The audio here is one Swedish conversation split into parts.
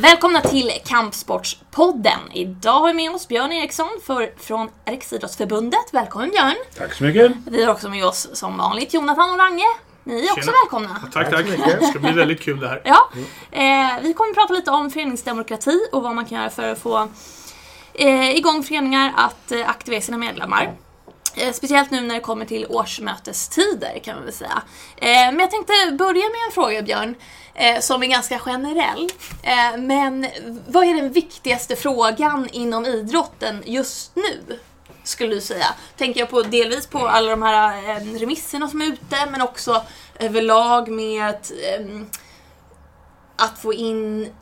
Välkomna till Kampsportspodden. Idag har vi med oss Björn Eriksson för, från Riksidrottsförbundet. Välkommen Björn! Tack så mycket! Vi har också med oss som vanligt Jonathan och Range. Ni är också Tjena. välkomna. Tack, tack. Det ska bli väldigt kul det här. Ja, eh, vi kommer att prata lite om föreningsdemokrati och vad man kan göra för att få eh, igång föreningar att eh, aktivera sina medlemmar. Eh, speciellt nu när det kommer till årsmötestider kan man väl säga. Eh, men jag tänkte börja med en fråga Björn, eh, som är ganska generell. Men vad är den viktigaste frågan inom idrotten just nu? Skulle du säga. Tänker jag på delvis på alla de här remisserna som är ute, men också överlag med att, att få in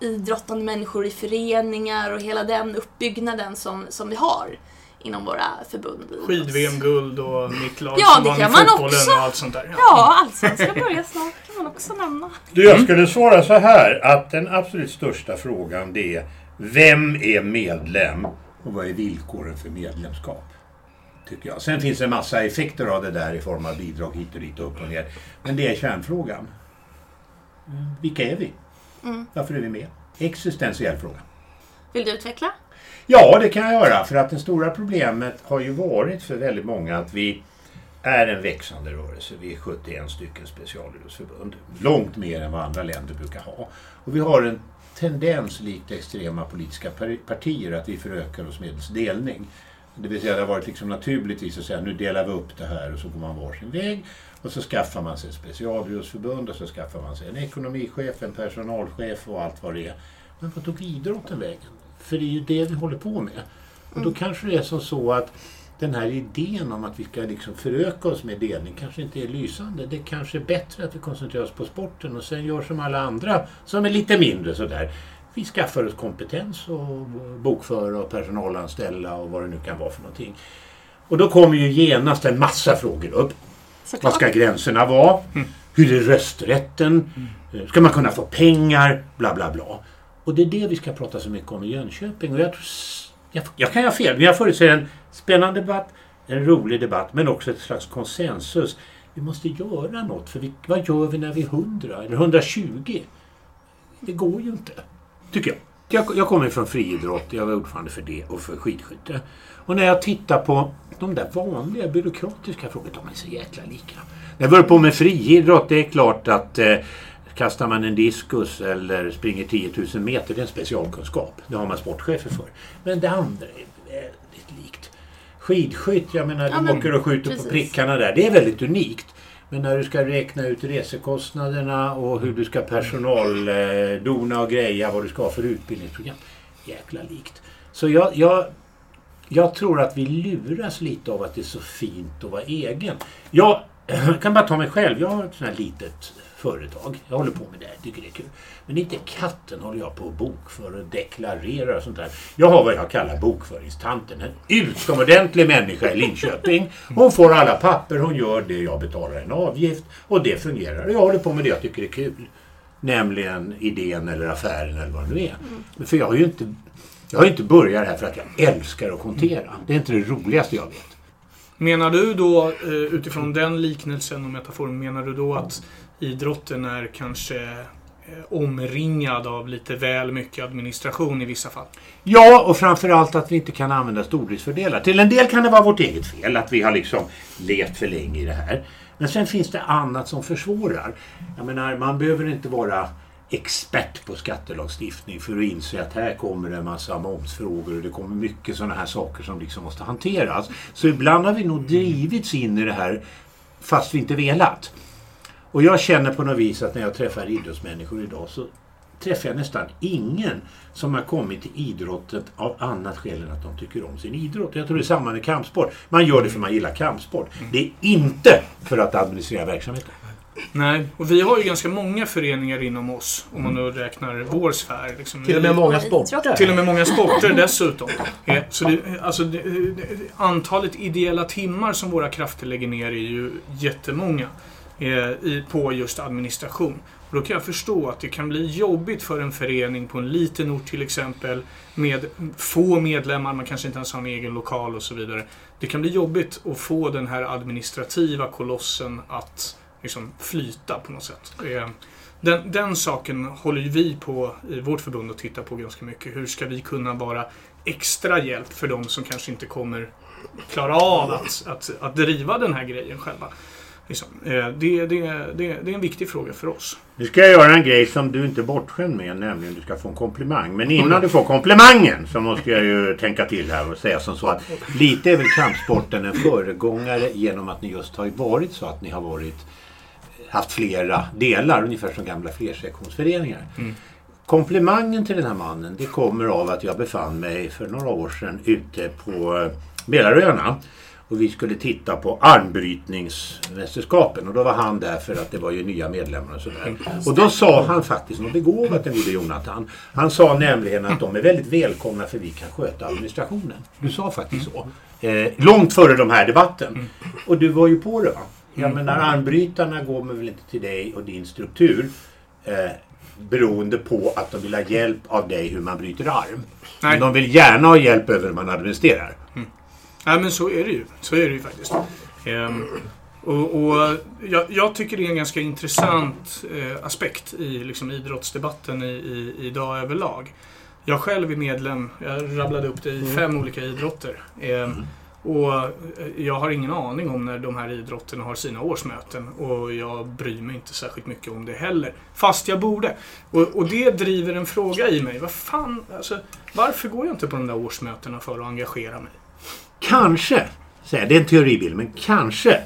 idrottande människor i föreningar och hela den uppbyggnaden som, som vi har inom våra förbund. Skid-VM-guld och mitt lag Ja, som vann fotbollen också. och allt sånt där. Ja, allsvenskan börjar snart kan man också nämna. Du, jag skulle svara så här att den absolut största frågan det är Vem är medlem och vad är villkoren för medlemskap? Tycker jag. Sen finns det en massa effekter av det där i form av bidrag hit och dit och upp och ner. Men det är kärnfrågan. Vilka är vi? Varför är vi med? Existentiell fråga. Vill du utveckla? Ja, det kan jag göra. För att det stora problemet har ju varit för väldigt många att vi är en växande rörelse. Vi är 71 stycken specialidrottsförbund. Långt mer än vad andra länder brukar ha. Och vi har en tendens, likt extrema politiska partier, att vi förökar oss medelst delning. Det vill säga det har varit liksom naturligtvis att säga nu delar vi upp det här och så går man varsin väg. Och så skaffar man sig ett specialidrottsförbund och så skaffar man sig en ekonomichef, en personalchef och allt vad det är. Men vad tog idrotten vägen? För det är ju det vi håller på med. Och då kanske det är som så att den här idén om att vi ska liksom föröka oss med delning kanske inte är lysande. Det kanske är bättre att vi koncentrerar oss på sporten och sen gör som alla andra som är lite mindre sådär. Vi skaffar oss kompetens och bokföra och personalanställa och vad det nu kan vara för någonting. Och då kommer ju genast en massa frågor upp. Vad Såklart. ska gränserna vara? Hur är rösträtten? Ska man kunna få pengar? Bla, bla, bla. Och det är det vi ska prata så mycket om i Jönköping. Och jag, tror, jag, jag kan ha fel, men jag förutser en spännande debatt, en rolig debatt, men också ett slags konsensus. Vi måste göra något, för vi, vad gör vi när vi är 100 eller 120? Det går ju inte, tycker jag. Jag, jag kommer från friidrott, jag var ordförande för det och för skidskytte. Och när jag tittar på de där vanliga byråkratiska frågorna, de är så jäkla lika. När jag håller på med friidrott, det är klart att eh, kastar man en diskus eller springer 10 000 meter, det är en specialkunskap. Det har man sportchefer för. Men det andra är väldigt likt. Skidskytt, jag menar, Ja, du men åker och skjuter precis. på prickarna där. Det är väldigt unikt. Men när du ska räkna ut resekostnaderna och hur du ska personaldona och greja vad du ska ha för utbildningsprogram. Jäkla likt. Så jag, jag, jag tror att vi luras lite av att det är så fint att vara egen. Jag kan bara ta mig själv. Jag har ett sånt här litet företag. Jag håller på med det här, tycker det är kul. Men inte katten håller jag på att bokföra och deklarera och sånt där. Jag har vad jag kallar bokföringstanten. En utomordentlig människa i Linköping. Hon får alla papper, hon gör det, jag betalar en avgift och det fungerar. Jag håller på med det jag tycker är kul. Nämligen idén eller affären eller vad det nu är. Men För jag har ju inte, jag har inte börjat här för att jag älskar att kontera. Det är inte det roligaste jag vet. Menar du då, eh, utifrån den liknelsen och metaforen, menar du då att idrotten är kanske eh, omringad av lite väl mycket administration i vissa fall? Ja, och framförallt att vi inte kan använda stordriftsfördelar. Till en del kan det vara vårt eget fel, att vi har liksom levt för länge i det här. Men sen finns det annat som försvårar. Jag menar, man behöver inte vara expert på skattelagstiftning för att inse att här kommer det en massa momsfrågor och det kommer mycket sådana här saker som liksom måste hanteras. Så ibland har vi nog drivits in i det här fast vi inte velat. Och jag känner på något vis att när jag träffar idrottsmänniskor idag så träffar jag nästan ingen som har kommit till idrotten av annat skäl än att de tycker om sin idrott. Jag tror det är samma med kampsport. Man gör det för man gillar kampsport. Det är inte för att administrera verksamheten. Nej, och vi har ju ganska många föreningar inom oss, om man nu räknar vår sfär. Liksom. Till och med många sporter. Till och med många sporter dessutom. Eh, Så det, alltså, det, det, antalet ideella timmar som våra krafter lägger ner är ju jättemånga eh, Eh, i, på just administration. Och då kan jag förstå att det kan bli jobbigt för en förening på en liten ort till exempel med få medlemmar, man kanske inte ens har en egen lokal och så vidare. Det kan bli jobbigt att få den här administrativa kolossen att liksom flyta på något sätt. Eh, den, den saken håller ju vi på i vårt förbund att titta på ganska mycket. Hur ska vi kunna vara extra hjälp för de som kanske inte kommer klara av att, att, att driva den här grejen själva. Liksom. Eh, det, det, det, det är en viktig fråga för oss. Nu ska jag göra en grej som du inte är bortskämd med, nämligen du ska få en komplimang. Men innan du får komplimangen så måste jag ju tänka till här och säga som så att lite är väl kampsporten en föregångare genom att ni just har varit så att ni har varit haft flera delar, ungefär som gamla flersektionsföreningar. Mm. Komplimangen till den här mannen det kommer av att jag befann mig för några år sedan ute på Mälaröarna. Och vi skulle titta på armbrytningsmästerskapen och då var han där för att det var ju nya medlemmar och sådär. Och då sa han faktiskt något begåvat den gode Jonathan. Han sa nämligen att de är väldigt välkomna för vi kan sköta administrationen. Du sa faktiskt så. Eh, långt före de här debatten. Och du var ju på det va? Jag menar armbrytarna går väl inte till dig och din struktur. Eh, beroende på att de vill ha hjälp av dig hur man bryter arm. Nej. Men de vill gärna ha hjälp över hur man administrerar. Nej men så är det ju. Så är det ju faktiskt. Ehm, och, och jag, jag tycker det är en ganska intressant eh, aspekt i liksom, idrottsdebatten i, i, idag överlag. Jag själv är medlem, jag rabblade upp det, i fem olika idrotter. Ehm, och eh, jag har ingen aning om när de här idrotterna har sina årsmöten och jag bryr mig inte särskilt mycket om det heller. Fast jag borde. Och, och det driver en fråga i mig. Vad fan, alltså, varför går jag inte på de där årsmötena för att engagera mig? Kanske, säger det är en teoribild, men kanske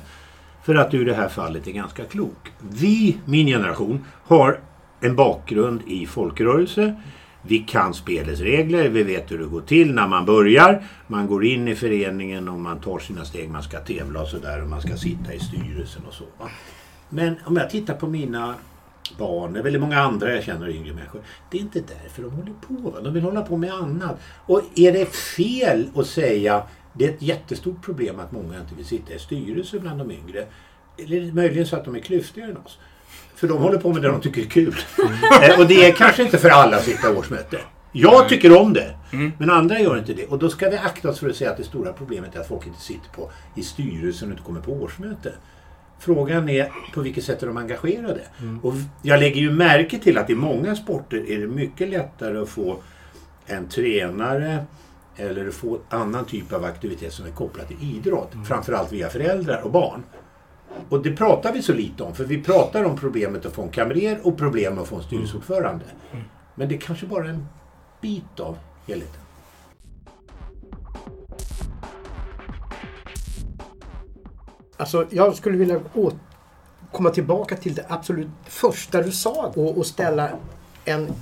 för att du i det här fallet är ganska klok. Vi, min generation, har en bakgrund i folkrörelse. Vi kan spelets regler, vi vet hur det går till när man börjar. Man går in i föreningen och man tar sina steg, man ska tävla och sådär och man ska sitta i styrelsen och så. Va? Men om jag tittar på mina barn, det är väldigt många andra jag känner yngre människor. Det är inte därför de håller på. Va? De vill hålla på med annat. Och är det fel att säga det är ett jättestort problem att många inte vill sitta i styrelser bland de yngre. Eller möjligen så att de är klyftigare än oss. För de håller på med det de tycker är kul. Eh, och det är kanske inte för alla att sitta i årsmöte. Jag tycker om det, men andra gör inte det. Och då ska vi akta oss för att säga att det stora problemet är att folk inte sitter på, i styrelsen och inte kommer på årsmöte. Frågan är på vilket sätt är de engagerade? Och jag lägger ju märke till att i många sporter är det mycket lättare att få en tränare eller få annan typ av aktivitet som är kopplad till idrott. Framförallt via föräldrar och barn. Och det pratar vi så lite om, för vi pratar om problemet att få en kamrer och problemet att få en styrelseordförande. Men det är kanske bara är en bit av helheten. Alltså, jag skulle vilja komma tillbaka till det absolut första du sa och, och ställa en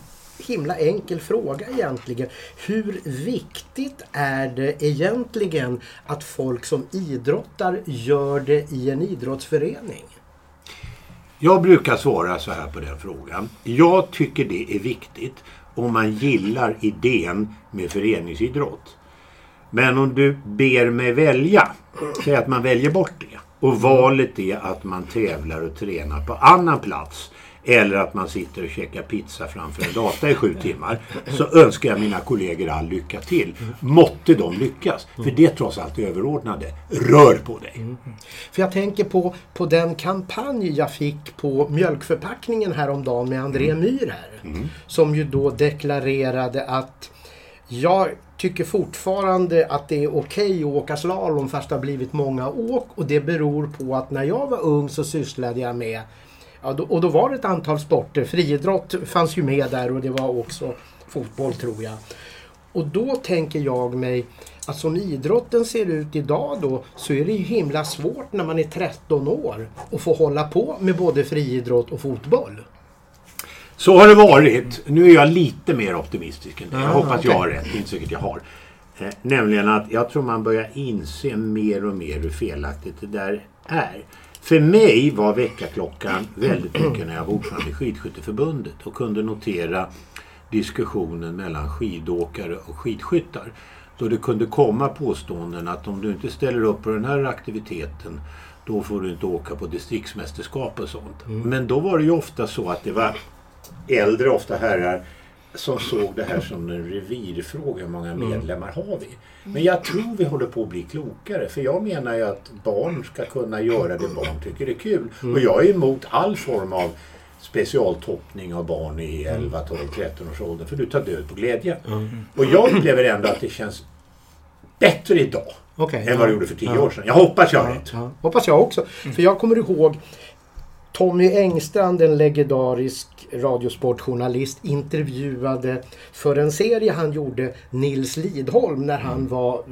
himla enkel fråga egentligen. Hur viktigt är det egentligen att folk som idrottar gör det i en idrottsförening? Jag brukar svara så här på den frågan. Jag tycker det är viktigt om man gillar idén med föreningsidrott. Men om du ber mig välja, säg att man väljer bort det. Och valet är att man tävlar och tränar på annan plats. Eller att man sitter och käkar pizza framför en data i sju timmar. Så önskar jag mina kollegor all lycka till. Måtte de lyckas. För det är trots allt överordnade. Rör på dig. För jag tänker på, på den kampanj jag fick på mjölkförpackningen häromdagen med André Myhr här. Som ju då deklarerade att jag tycker fortfarande att det är okej att åka slalom fast det har blivit många åk och det beror på att när jag var ung så sysslade jag med Ja, då, och då var det ett antal sporter. Friidrott fanns ju med där och det var också fotboll tror jag. Och då tänker jag mig att som idrotten ser ut idag då så är det ju himla svårt när man är 13 år att få hålla på med både friidrott och fotboll. Så har det varit. Nu är jag lite mer optimistisk än det. Jag Ah, hoppas jag har rätt. Det är inte säkert jag har. Eh, nämligen att jag tror man börjar inse mer och mer hur felaktigt det där är. För mig var väckarklockan väldigt mycket när jag var ordförande i Skidskytteförbundet och kunde notera diskussionen mellan skidåkare och skidskyttar. Då det kunde komma påståenden att om du inte ställer upp på den här aktiviteten då får du inte åka på distriktsmästerskap och sånt. Men då var det ju ofta så att det var äldre, ofta herrar, som såg det här som en revirfråga. Hur många medlemmar har vi? Men jag tror vi håller på att bli klokare. För jag menar ju att barn ska kunna göra det barn tycker är kul. Och jag är emot all form av specialtoppning av barn i 11, 12, 13 års ålder. För du tar död på glädje. Och jag upplever ändå att det känns bättre idag Okej, än vad det gjorde för tio Ja. år sedan. Jag hoppas jag har Ja, rätt. ja. Hoppas jag också. För jag kommer ihåg Tommy Engstrand, en legendarisk radiosportjournalist, intervjuade för en serie han gjorde Nils Lidholm när han var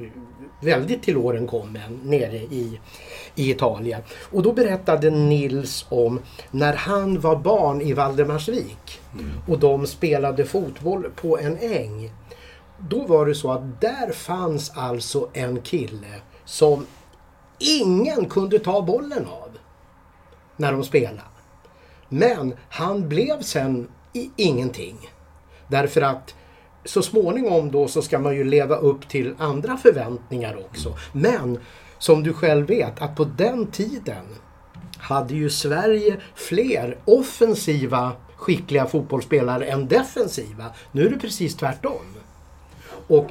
väldigt till åren kommen nere i, i Italien. Och då berättade Nils om när han var barn i Valdemarsvik och de spelade fotboll på en äng. Då var det så att där fanns alltså en kille som ingen kunde ta bollen av när de spelade. Men han blev sen i ingenting. Därför att så småningom då så ska man ju leva upp till andra förväntningar också. Men som du själv vet att på den tiden hade ju Sverige fler offensiva skickliga fotbollsspelare än defensiva. Nu är det precis tvärtom. Och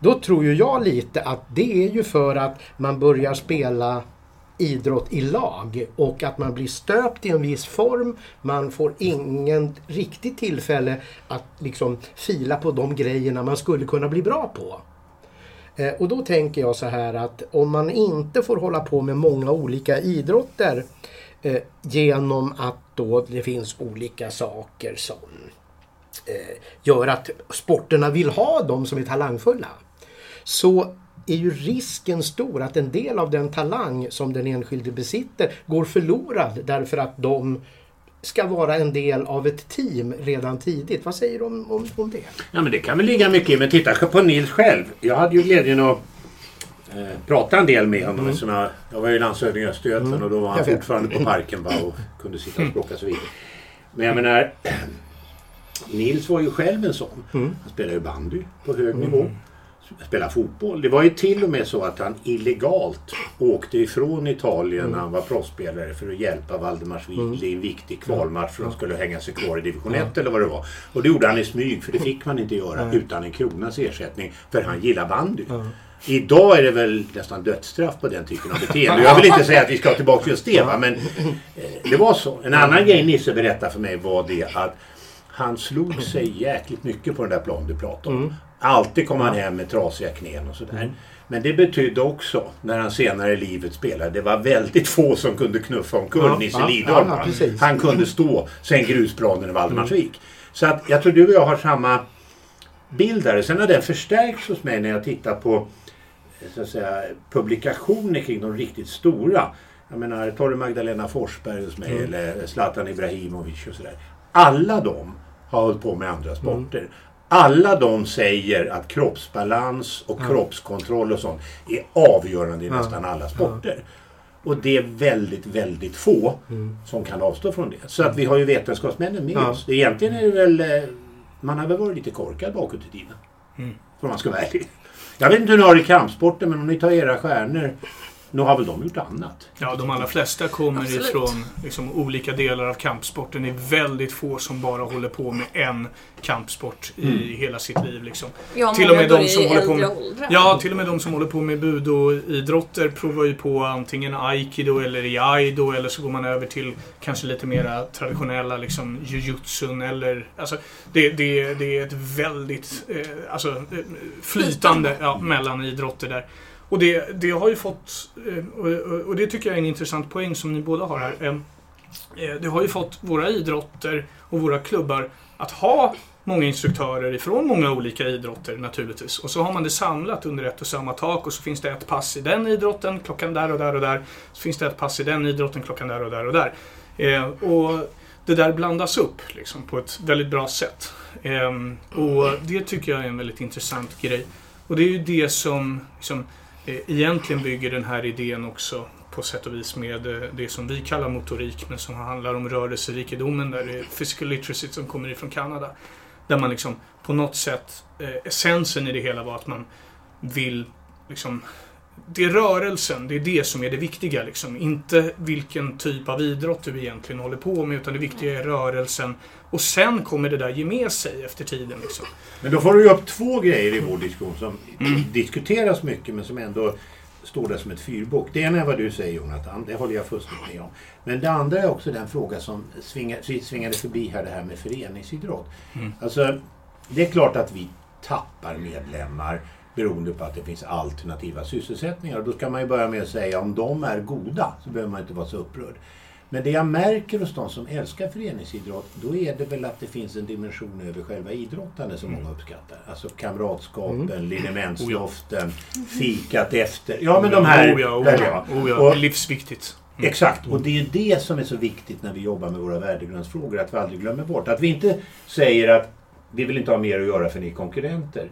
då tror ju jag lite att det är ju för att man börjar spela idrott i lag och att man blir stöpt i en viss form. Man får ingen riktigt tillfälle att liksom fila på de grejerna man skulle kunna bli bra på. Eh, och då tänker jag så här att om man inte får hålla på med många olika idrotter eh, genom att då det finns olika saker som eh, gör att sporterna vill ha dem som är talangfulla. Så är ju risken stor att en del av den talang som den enskilde besitter går förlorad därför att de ska vara en del av ett team redan tidigt. Vad säger du om, om, om det? Ja, men det kan väl ligga mycket i. Men titta på Nils själv. Jag hade ju glädjen att eh, prata en del med honom. eftersom Jag, jag var ju landshövding i Östergötland och då var han fortfarande på parken bara och kunde sitta och språka så vidare. Men jag menar, Nils var ju själv en sån. Han spelade ju bandy på hög nivå. Spelade fotboll. Det var ju till och med så att han illegalt åkte ifrån Italien när han var proffsspelare för att hjälpa Valdemarsvik i en viktig kvalmatch för de skulle hänga sig kvar i division 1 eller vad det var. Och det gjorde han i smyg för det fick man inte göra utan en kronas ersättning för han gillar bandy. Idag är det väl nästan dödsstraff på den typen av beteende. Jag vill inte säga att vi ska tillbaka till just det va? men eh, det var så. En annan grej Nisse berättade för mig var det att han slog sig jäkligt mycket på den där planen du pratade om. Alltid kom han hem med trasiga knän och sådär. Men det betydde också, när han senare i livet spelade, det var väldigt få som kunde knuffa omkull Ja, Nisse ja, Lidholm. ja, precis. han kunde stå sen grusplanen i Valdemarsvik. Så att jag tror du och jag har samma bild där. Sen har den förstärkts hos mig när jag tittar på eh, så att säga, publikationer kring de riktigt stora. Jag menar, tar du Magdalena Forsberg hos mig eller Zlatan Ibrahimovic och sådär. Alla de har hållit på med andra sporter. Alla de säger att kroppsbalans och kroppskontroll och sånt är avgörande i nästan alla sporter. Och det är väldigt, väldigt få som kan avstå från det. Så att vi har ju vetenskapsmännen med Ja. oss. Egentligen är det väl... eh, Man har väl varit lite korkad bakåt i tiden. Om man ska vara ärlig. Jag vet inte hur ni har det i kampsporten men om ni tar era stjärnor. Nu har väl de gjort annat? Ja, de allra flesta kommer Absolut. ifrån liksom, olika delar av kampsporten. Det är väldigt få som bara håller på med en kampsport i hela sitt liv. Liksom. Ja, Till och med de som håller på äldre med- åldrar. Ja, till och med de som håller på med budoidrotter provar ju på antingen aikido eller i aido eller så går man över till kanske lite mera traditionella liksom jujutsun eller... Alltså, det, det, det är ett väldigt eh, alltså, eh, flytande ja, mellan idrotter där. Och det, det har ju fått, eh, och, det tycker jag är en intressant poäng som ni båda har här. Eh, eh, det har ju fått våra idrotter och våra klubbar att ha många instruktörer ifrån många olika idrotter naturligtvis. Och så har man det samlat under ett och samma tak och så finns det ett pass i den idrotten klockan där och där och där. Så finns det ett pass i den idrotten klockan där och där och där. Eh, och det där blandas upp liksom, på ett väldigt bra sätt. Eh, och det tycker jag är en väldigt intressant grej. Och det är ju det som liksom, Eh, egentligen bygger den här idén också på sätt och vis med eh, det som vi kallar motorik men som handlar om rörelserikedomen där det är physical literacy som kommer ifrån Kanada. Där man liksom på något sätt, eh, essensen i det hela var att man vill liksom det är rörelsen, det är det som är det viktiga. Liksom. Inte vilken typ av idrott du egentligen håller på med, utan det viktiga är rörelsen. Och sen kommer det där ge med sig efter tiden. Liksom. Men då får du ju upp två grejer i vår diskussion som diskuteras mycket men som ändå står där som ett fyrbok. Det ena är vad du säger Jonathan, det håller jag fullständigt med om. Men det andra är också den fråga som svinga- svingade förbi här, det här med föreningsidrott. Mm. Alltså, det är klart att vi tappar medlemmar beroende på att det finns alternativa sysselsättningar. Och då ska man ju börja med att säga om de är goda så behöver man inte vara så upprörd. Men det jag märker hos de som älskar föreningsidrott, då är det väl att det finns en dimension över själva idrottande som många uppskattar. Alltså kamratskapen, linementsloften, fikat efter. Ja, men de här... Oh ja, oh ja, oh ja. Och- livsviktigt. Exakt, och det är det som är så viktigt när vi jobbar med våra värdegrundsfrågor, att vi aldrig glömmer bort. Att vi inte säger att vi vill inte ha mer att göra för ni är konkurrenter.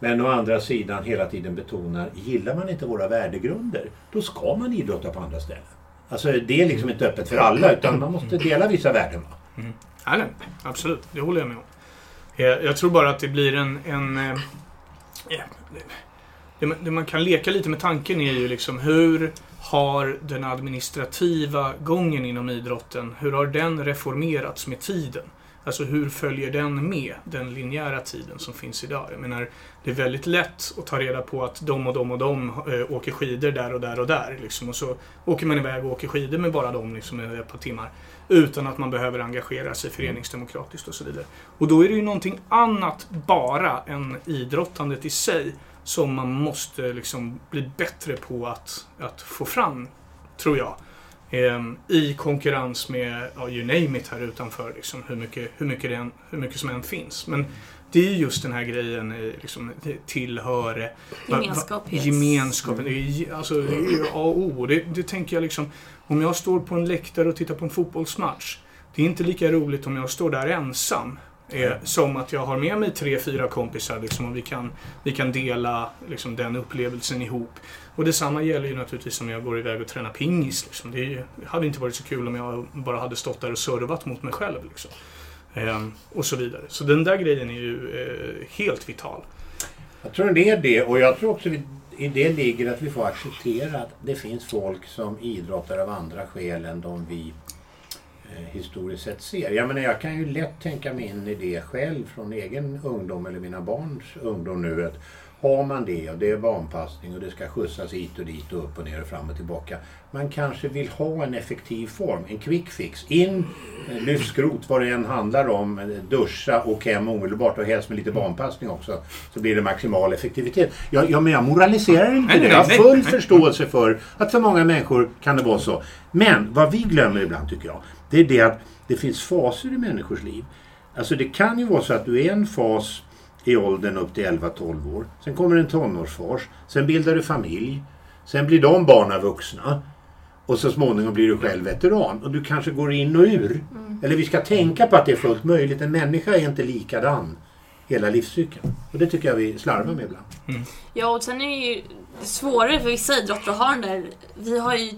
Men å andra sidan hela tiden betonar, gillar man inte våra värdegrunder, då ska man idrotta på andra ställen. Alltså det är liksom inte öppet för alla, utan man måste dela vissa värden. va? Mm. Nej, nej, absolut. Det håller jag med om. Eh, jag tror bara att det blir en... en eh, det, man- det man kan leka lite med tanken är ju liksom hur har den administrativa gången inom idrotten, hur har den reformerats med tiden? Alltså hur följer den med den linjära tiden som finns idag? Jag menar, det är väldigt lätt att ta reda på att de och de och de eh, åker skidor där och där och där. Liksom, och så åker man iväg och åker skidor med bara dem liksom, i ett par timmar. Utan att man behöver engagera sig föreningsdemokratiskt och så vidare. Och då är det ju någonting annat bara än idrottandet i sig som man måste liksom bli bättre på att, att få fram, tror jag. Ehm, I konkurrens med, ja, you name it här utanför, liksom, hur, mycket, hur, mycket det än, hur mycket som än finns. Men det är just den här grejen, liksom, det tillhör... va- va- Gemenskap, yes. Gemenskapen. Det är, alltså, det är ju A och O. Det, det tänker jag liksom, om jag står på en läktare och tittar på en fotbollsmatch. Det är inte lika roligt om jag står där ensam. Eh, som att jag har med mig tre, fyra kompisar liksom, och vi kan, vi kan dela liksom, den upplevelsen ihop. Och detsamma gäller ju naturligtvis om jag går iväg och tränar pingis. Liksom. Det ju- hade inte varit så kul om jag bara hade stått där och servat mot mig själv. Liksom. Ehm, och så vidare. Så den där grejen är ju eh, helt vital. Jag tror det är det och jag tror också vi- i det ligger att vi får acceptera att det finns folk som idrottar av andra skäl än de vi Eh, historiskt sett ser. Jag menar jag kan ju lätt tänka mig in i det själv från egen ungdom eller mina barns ungdom nu. Att har man det och det är barnpassning och det ska skjutsas hit och dit och upp och ner och fram och tillbaka. Man kanske vill ha en effektiv form, en quick fix. In, eh, lyft skrot, vad det än handlar om, eh, duscha och hem omedelbart och helst med lite barnpassning också. Så blir det maximal effektivitet. Jag, jag, men jag moraliserar inte det. Jag har full förståelse för att för många människor kan det vara så. Men vad vi glömmer ibland tycker jag, det är det att det finns faser i människors liv. Alltså det kan ju vara så att du är en fas i åldern upp till 11-12 år. Sen kommer en tonårsfas. Sen bildar du familj. Sen blir de barnen vuxna. Och så småningom blir du själv veteran. Och du kanske går in och ur. Eller vi ska tänka på att det är fullt möjligt. En människa är inte likadan hela livscykeln. Och det tycker jag vi slarvar med ibland. Ja, och sen är det ju svårare för vissa idrotter att ha den där... Vi har ju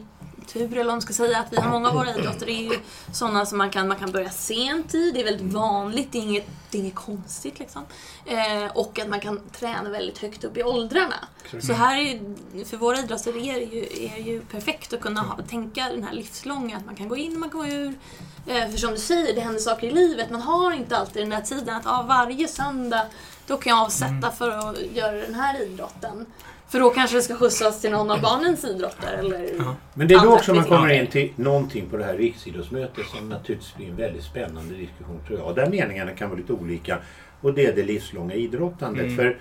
tur, eller vad man ska säga, att vi har många av våra idrotter. Är ju sådana som man kan, man kan börja sent i. Det är väldigt vanligt, det är inget, det är inget konstigt liksom. Eh, och att man kan träna väldigt högt upp i åldrarna. Så här är för våra idrotter är det ju, är ju perfekt att kunna ha, tänka den här livslånga, att man kan gå in och man kan gå ur. Eh, för som du säger, det händer saker i livet. Man har inte alltid den där tiden att ah, varje söndag då kan jag avsätta för att göra den här idrotten. För då kanske det ska skjutsas till någon av barnens idrotter eller... Men det är då också man kommer in till någonting på det här riksidrottsmötet som naturligtvis blir en väldigt spännande diskussion tror jag. Där meningarna kan vara lite olika. Och det är det livslånga idrottandet. Mm. För,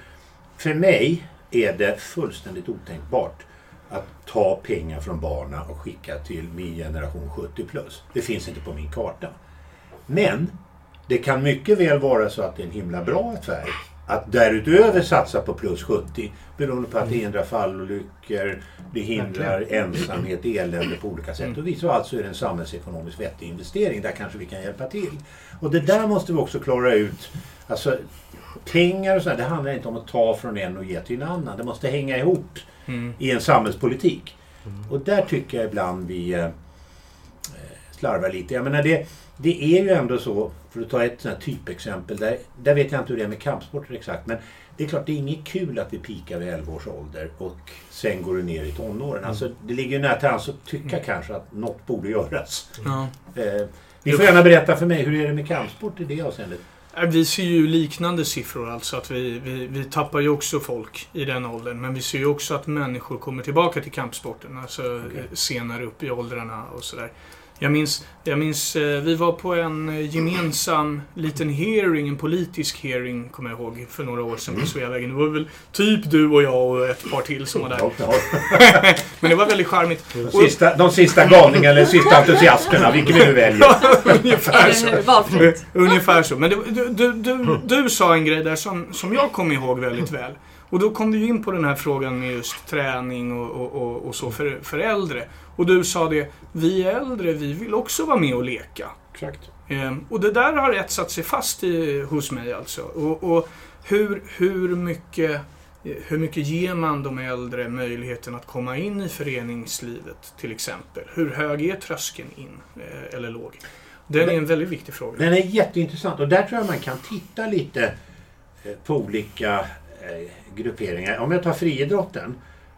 för mig är det fullständigt otänkbart att ta pengar från barnen och skicka till min generation 70 plus. Det finns inte på min karta. Men det kan mycket väl vara så att det är en himla bra affär att därutöver satsa på plus 70 beroende på att det hindrar fallolyckor, det hindrar ensamhet, elände på olika sätt. Och så alltså är det en samhällsekonomiskt vettig investering. Där kanske vi kan hjälpa till. Och det där måste vi också klara ut. Alltså, pengar och sådär, det handlar inte om att ta från en och ge till en annan. Det måste hänga ihop Mm. i en samhällspolitik. Och där tycker jag ibland vi eh, slarvar lite. Jag menar det, det är ju ändå så, för att ta ett sånt här typexempel, där, där vet jag inte hur det är med kampsporter exakt, men det är klart det är inget kul att vi pikar vid 11 års ålder och sen går det ner i tonåren. Mm. Alltså, det ligger ju nära till hands att tycka kanske att något borde göras. Ja. Eh, ni får gärna berätta för mig, hur är det med kampsport i det avseendet? Vi ser ju liknande siffror alltså. Att vi, vi, vi tappar ju också folk i den åldern. Men vi ser ju också att människor kommer tillbaka till kampsporten. Alltså eh, senare upp i åldrarna och sådär. Jag minns, jag minns, eh, vi var på en eh, gemensam liten hearing, en politisk hearing, kommer jag ihåg, för några år sedan på Sveavägen. Det var väl typ du och jag och ett par till som var där. Men det var väldigt charmigt. De, sista, de sista galningarna eller sista entusiasterna, vilken vi nu väljer. Ungefär så. Ungefär så. Men det, du, du, du, du sa en grej där som, som jag kommer ihåg väldigt väl. Och då kom du in på den här frågan med just träning och, och, och, och så för, för äldre. Och du sa det, vi äldre vi vill också vara med och leka. Exakt. Ehm, och det där har etsat sig fast i, hos mig alltså. Och, och hur, hur, mycket, hur mycket ger man de äldre möjligheten att komma in i föreningslivet till exempel? Hur hög är tröskeln in eh, eller låg? Den är en väldigt viktig fråga. Den är jätteintressant och där tror jag man kan titta lite eh, på olika eh, grupperingar. Om jag tar friidrotten,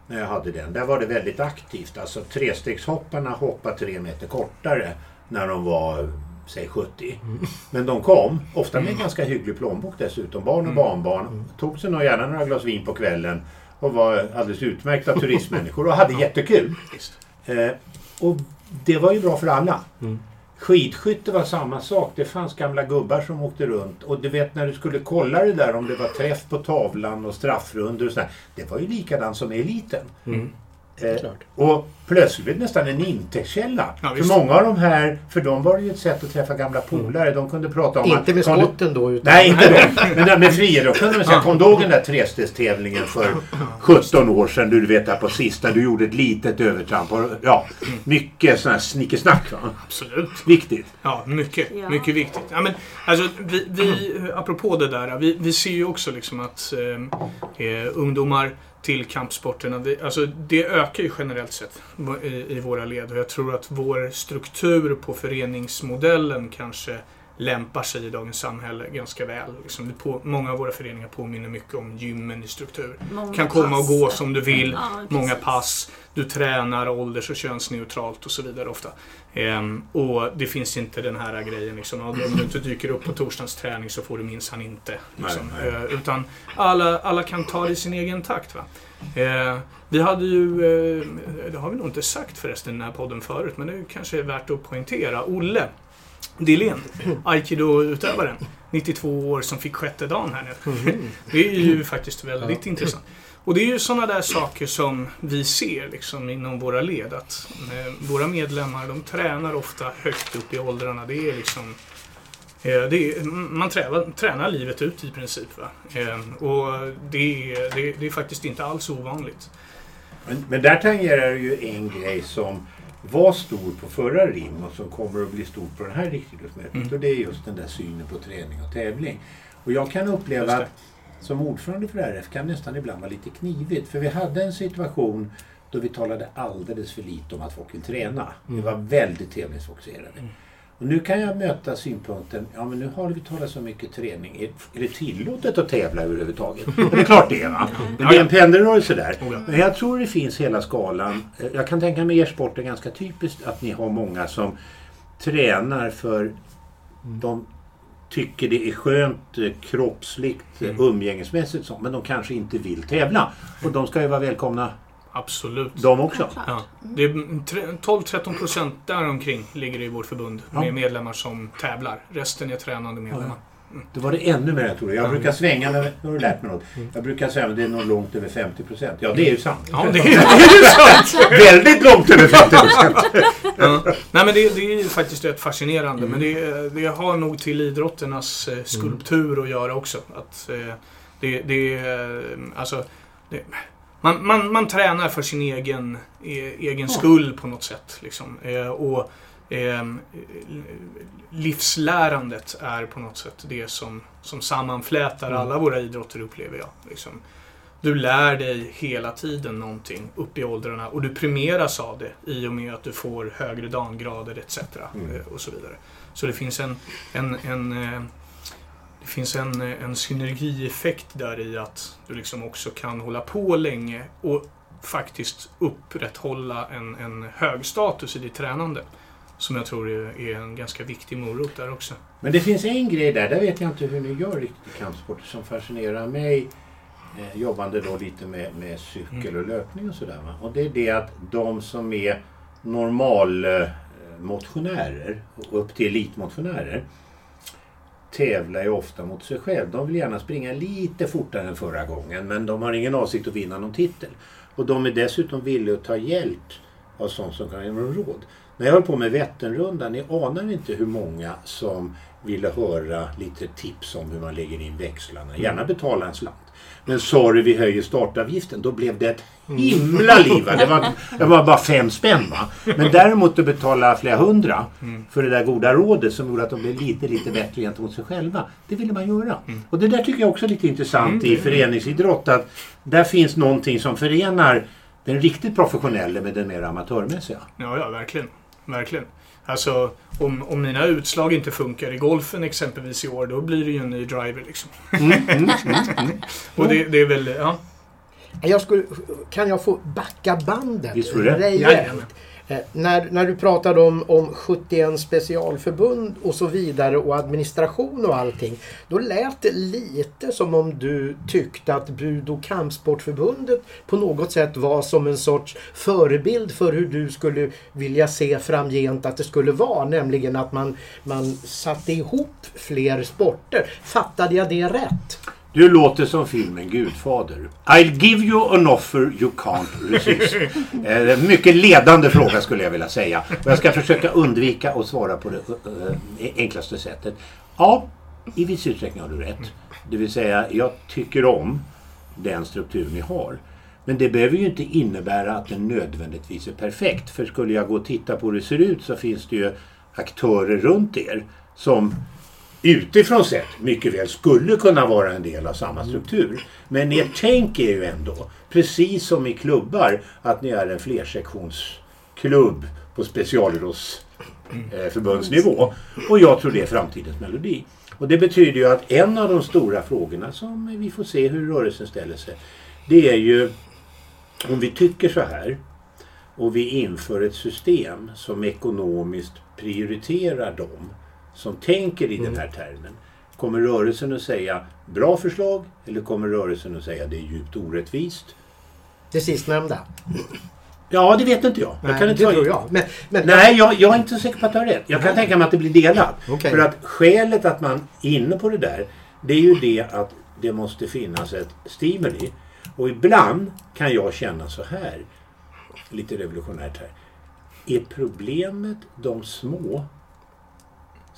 när jag hade den, där var det väldigt aktivt. Alltså trestegshopparna hoppade tre meter kortare när de var säg 70. Men de kom, ofta med en ganska hygglig plånbok dessutom, barn och barnbarn. Tog sig nog gärna några glas vin på kvällen och var alldeles utmärkta turistmänniskor och hade jättekul. Eh, och det var ju bra för alla. Skidskytte var samma sak. Det fanns gamla gubbar som åkte runt. Och du vet när du skulle kolla det där om det var träff på tavlan och straffrundor och sådär. Det var ju likadant som eliten. eliten. Eh, Klart. och plötsligt blev det nästan en intäktskälla. Ja, för många av de här, för dem var det ju ett sätt att träffa gamla polare. De kunde prata om Inte med skotten då utan... Nej, inte då. Men där med friidrott kunde man säga, kom du ihåg den där trestegstävlingen för 17 år sedan? Du vet där på sista, du gjorde ett litet övertramp. Ja, mycket sån här snickesnack va? Absolut. Viktigt. Ja, mycket. Ja. Mycket viktigt. Ja, men, alltså, vi, vi, apropå det där, vi, vi ser ju också liksom att eh, eh, ungdomar till kampsporterna, vi, alltså, det ökar ju generellt sett i, i våra led. Och jag tror att vår struktur på föreningsmodellen kanske lämpar sig i dagens samhälle ganska väl. Liksom, det på, många av våra föreningar påminner mycket om gymmen i struktur. Många kan komma och pass. gå som du vill. Ja. Många pass. Du tränar ålders och könsneutralt och så vidare ofta. Ehm, och det finns inte den här grejen liksom, om du inte dyker upp på torsdagens träning så får du minsann inte. Liksom. Nej, nej. Eh, utan alla, alla kan ta det i sin egen takt. Va? Eh, vi hade ju, eh, det har vi nog inte sagt förresten i den här podden förut, men det kanske är värt att poängtera. Olle Dillén, aikido-utövaren, 92 år som fick sjätte dagen här nu. Det är ju faktiskt väldigt intressant. Och det är ju sådana där saker som vi ser liksom inom våra led. Att eh, våra medlemmar de tränar ofta högt upp i åldrarna. Det är liksom eh, det är, man tränar, tränar livet ut i princip. Va? Eh, och det är, det, det är faktiskt inte alls ovanligt. Men, men där tangerar du ju en grej som var stor på förra RIM och som kommer att bli stor på den här riksidrottsmötet. Mm. Och det är just den där synen på träning och tävling. Och jag kan uppleva det. att som ordförande för RF kan nästan ibland vara lite knivigt. För vi hade en situation då vi talade alldeles för lite om att folk vill träna. Vi var väldigt tävlingsfokuserade. Och nu kan jag möta synpunkten, ja men nu har vi talat så mycket träning. Är, är det tillåtet att tävla överhuvudtaget? Det är klart det är va? Men det är en pendelrörelse där. Oh. Men jag tror det finns hela skalan. Eh, Jag kan tänka mig er sport är ganska typiskt att ni har många som tränar för de tycker det är skönt eh, kroppsligt, eh, umgängesmässigt så, men de kanske inte vill tävla. Och de ska ju vara välkomna Absolut. de också. Ja, det är tre- 12-13 procent däromkring ligger det i vårt förbund Ja. med medlemmar som tävlar. Resten är tränande medlemmar. Det var det ännu mer jag trodde. Jag brukar svänga, när, nu har du lärt mig något. Jag brukar säga att det är nog långt över 50 procent. Ja, det är ju sant. Ja, det är, det är sant! Väldigt långt över 50 procent. Ja. Nej, men det, det är ju faktiskt rätt fascinerande. Men det, det har nog till idrotternas eh, skulptur att göra också. Att eh, det, det är, eh, alltså, det, man, man, man tränar för sin egen, e, egen skull på något sätt. Liksom. Eh, och eh, livslärandet är på något sätt det som, som sammanflätar alla våra idrotter upplever jag. Liksom. Du lär dig hela tiden någonting upp i åldrarna och du premieras av det i och med att du får högre dangrader etc. Mm. eh, Och så vidare. Så det finns en, en, en eh, det finns en, en synergieffekt där i att du liksom också kan hålla på länge och faktiskt upprätthålla en, en hög status i ditt tränande. Som jag tror är, är en ganska viktig morot där också. Men det finns en grej där, där vet jag inte hur ni gör riktigt i kampsporter, som fascinerar mig. Eh, jobbande då lite med, med cykel och löpning och sådär. va. Och det är det att de som är normal eh, och upp till elitmotionärer tävlar ju ofta mot sig själv. De vill gärna springa lite fortare än förra gången men de har ingen avsikt att vinna någon titel. Och de är dessutom villiga att ta hjälp av sånt som kan ge dem råd. När jag höll på med Vätternrundan, ni anar inte hur många som ville höra lite tips om hur man lägger in växlarna. Gärna betala en slant. Men sorry, vi höjer startavgiften. Då blev det ett himla liv. Det var, det var bara fem spänn. Va? Men däremot att betala flera hundra för det där goda rådet som gjorde att de blev lite, lite bättre gentemot sig själva. Det ville man göra. Och det där tycker jag också är lite intressant i föreningsidrott. Att där finns någonting som förenar den riktigt professionella med den mer amatörmässiga. Ja, ja, verkligen. Verkligen. Alltså, om, om mina utslag inte funkar i golfen exempelvis i år, då blir det ju en ny driver liksom. Och det, det är väl, ja. Jag skulle, kan jag få backa bandet Visst får du det. rejält? Eh, när, när du pratade om, om 71 specialförbund och så vidare och administration och allting. Då lät det lite som om du tyckte att Budo-kampsportförbundet på något sätt var som en sorts förebild för hur du skulle vilja se framgent att det skulle vara. Nämligen att man, man satte ihop fler sporter. Fattade jag det rätt? Du låter som filmen Gudfader. I'll give you an offer you can't resist. Eh, mycket ledande fråga skulle jag vilja säga. Och jag ska försöka undvika att svara på det eh, enklaste sättet. Ja, i viss utsträckning har du rätt. Det vill säga, jag tycker om den struktur ni har. Men det behöver ju inte innebära att den nödvändigtvis är perfekt. För skulle jag gå och titta på hur det ser ut så finns det ju aktörer runt er som utifrån sett mycket väl skulle kunna vara en del av samma struktur. Men ert tänk är ju ändå, precis som i klubbar, att ni är en flersektionsklubb på specialidrottsförbundsnivå. Och jag tror det är framtidens melodi. Och det betyder ju att en av de stora frågorna som vi får se hur rörelsen ställer sig, det är ju om vi tycker så här och vi inför ett system som ekonomiskt prioriterar dem som tänker i den här termen. Kommer rörelsen att säga bra förslag eller kommer rörelsen att säga det är djupt orättvist? Det sistnämnda. Ja, det vet inte jag. jag Nej, kan inte det tror jag. Men, men Nej, jag, jag är inte så säker på att du har rätt. Jag kan tänka mig att det blir delat. Okej. För att skälet att man är inne på det där, det är ju det att det måste finnas ett stimuli. Och ibland kan jag känna så här, lite revolutionärt här. Är problemet de små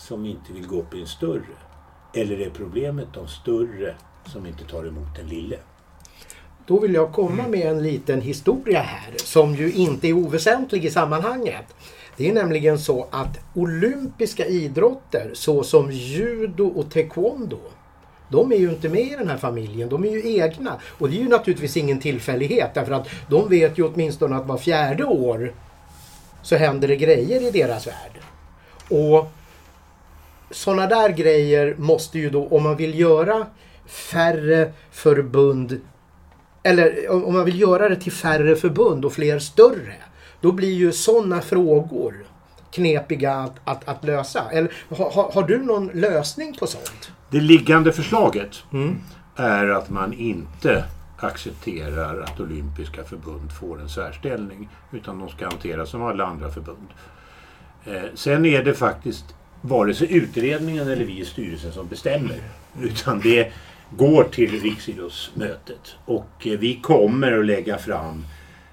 som inte vill gå upp i en större? Eller är problemet de större som inte tar emot den lille? Då vill jag komma med en liten historia här som ju inte är oväsentlig i sammanhanget. Det är nämligen så att olympiska idrotter såsom judo och taekwondo de är ju inte med i den här familjen, de är ju egna. Och det är ju naturligtvis ingen tillfällighet därför att de vet ju åtminstone att var fjärde år så händer det grejer i deras värld. Och sådana där grejer måste ju då, om man vill göra färre förbund eller om man vill göra det till färre förbund och fler större. Då blir ju sådana frågor knepiga att, att, att lösa. Eller, har, har- du någon lösning på sånt? Det liggande förslaget är att man inte accepterar att olympiska förbund får en särställning. Utan de ska hanteras som alla andra förbund. Eh, sen är det faktiskt vare sig utredningen eller vi i styrelsen som bestämmer. Utan det går till Riksidrottsmötet. Och eh, vi kommer att lägga fram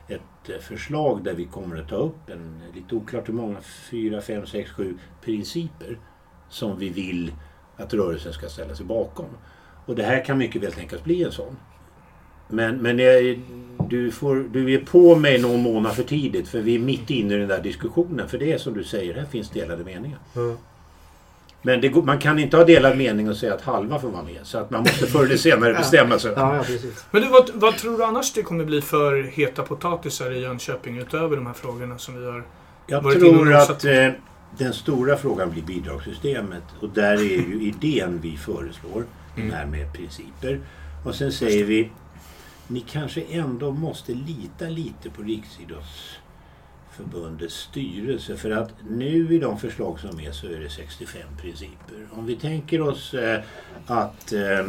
ett eh, förslag där vi kommer att ta upp en, lite oklart hur många, fyra, fem, sex, sju principer som vi vill att rörelsen ska ställa sig bakom. Och det här kan mycket väl tänkas bli en sån. Men, men jag, du, får, du är på mig någon månad för tidigt för vi är mitt inne i den där diskussionen. För det är som du säger, här finns delade meningar. Men det, man kan inte ha delad mening och säga att halva får vara med. Så att man måste förr eller senare bestämma sig. Ja, ja, precis. Men du, vad, vad tror du annars det kommer bli för heta potatisar i Jönköping utöver de här frågorna som vi har? Jag varit inne och tror att eh, den stora frågan blir bidragssystemet. Och där är ju idén vi föreslår, Mm. här med principer. Och sen säger vi, ni kanske ändå måste lita lite på Riksidrottsförbundets styrelse. För att nu i de förslag som är så är det 65 principer. Om vi tänker oss eh, att eh,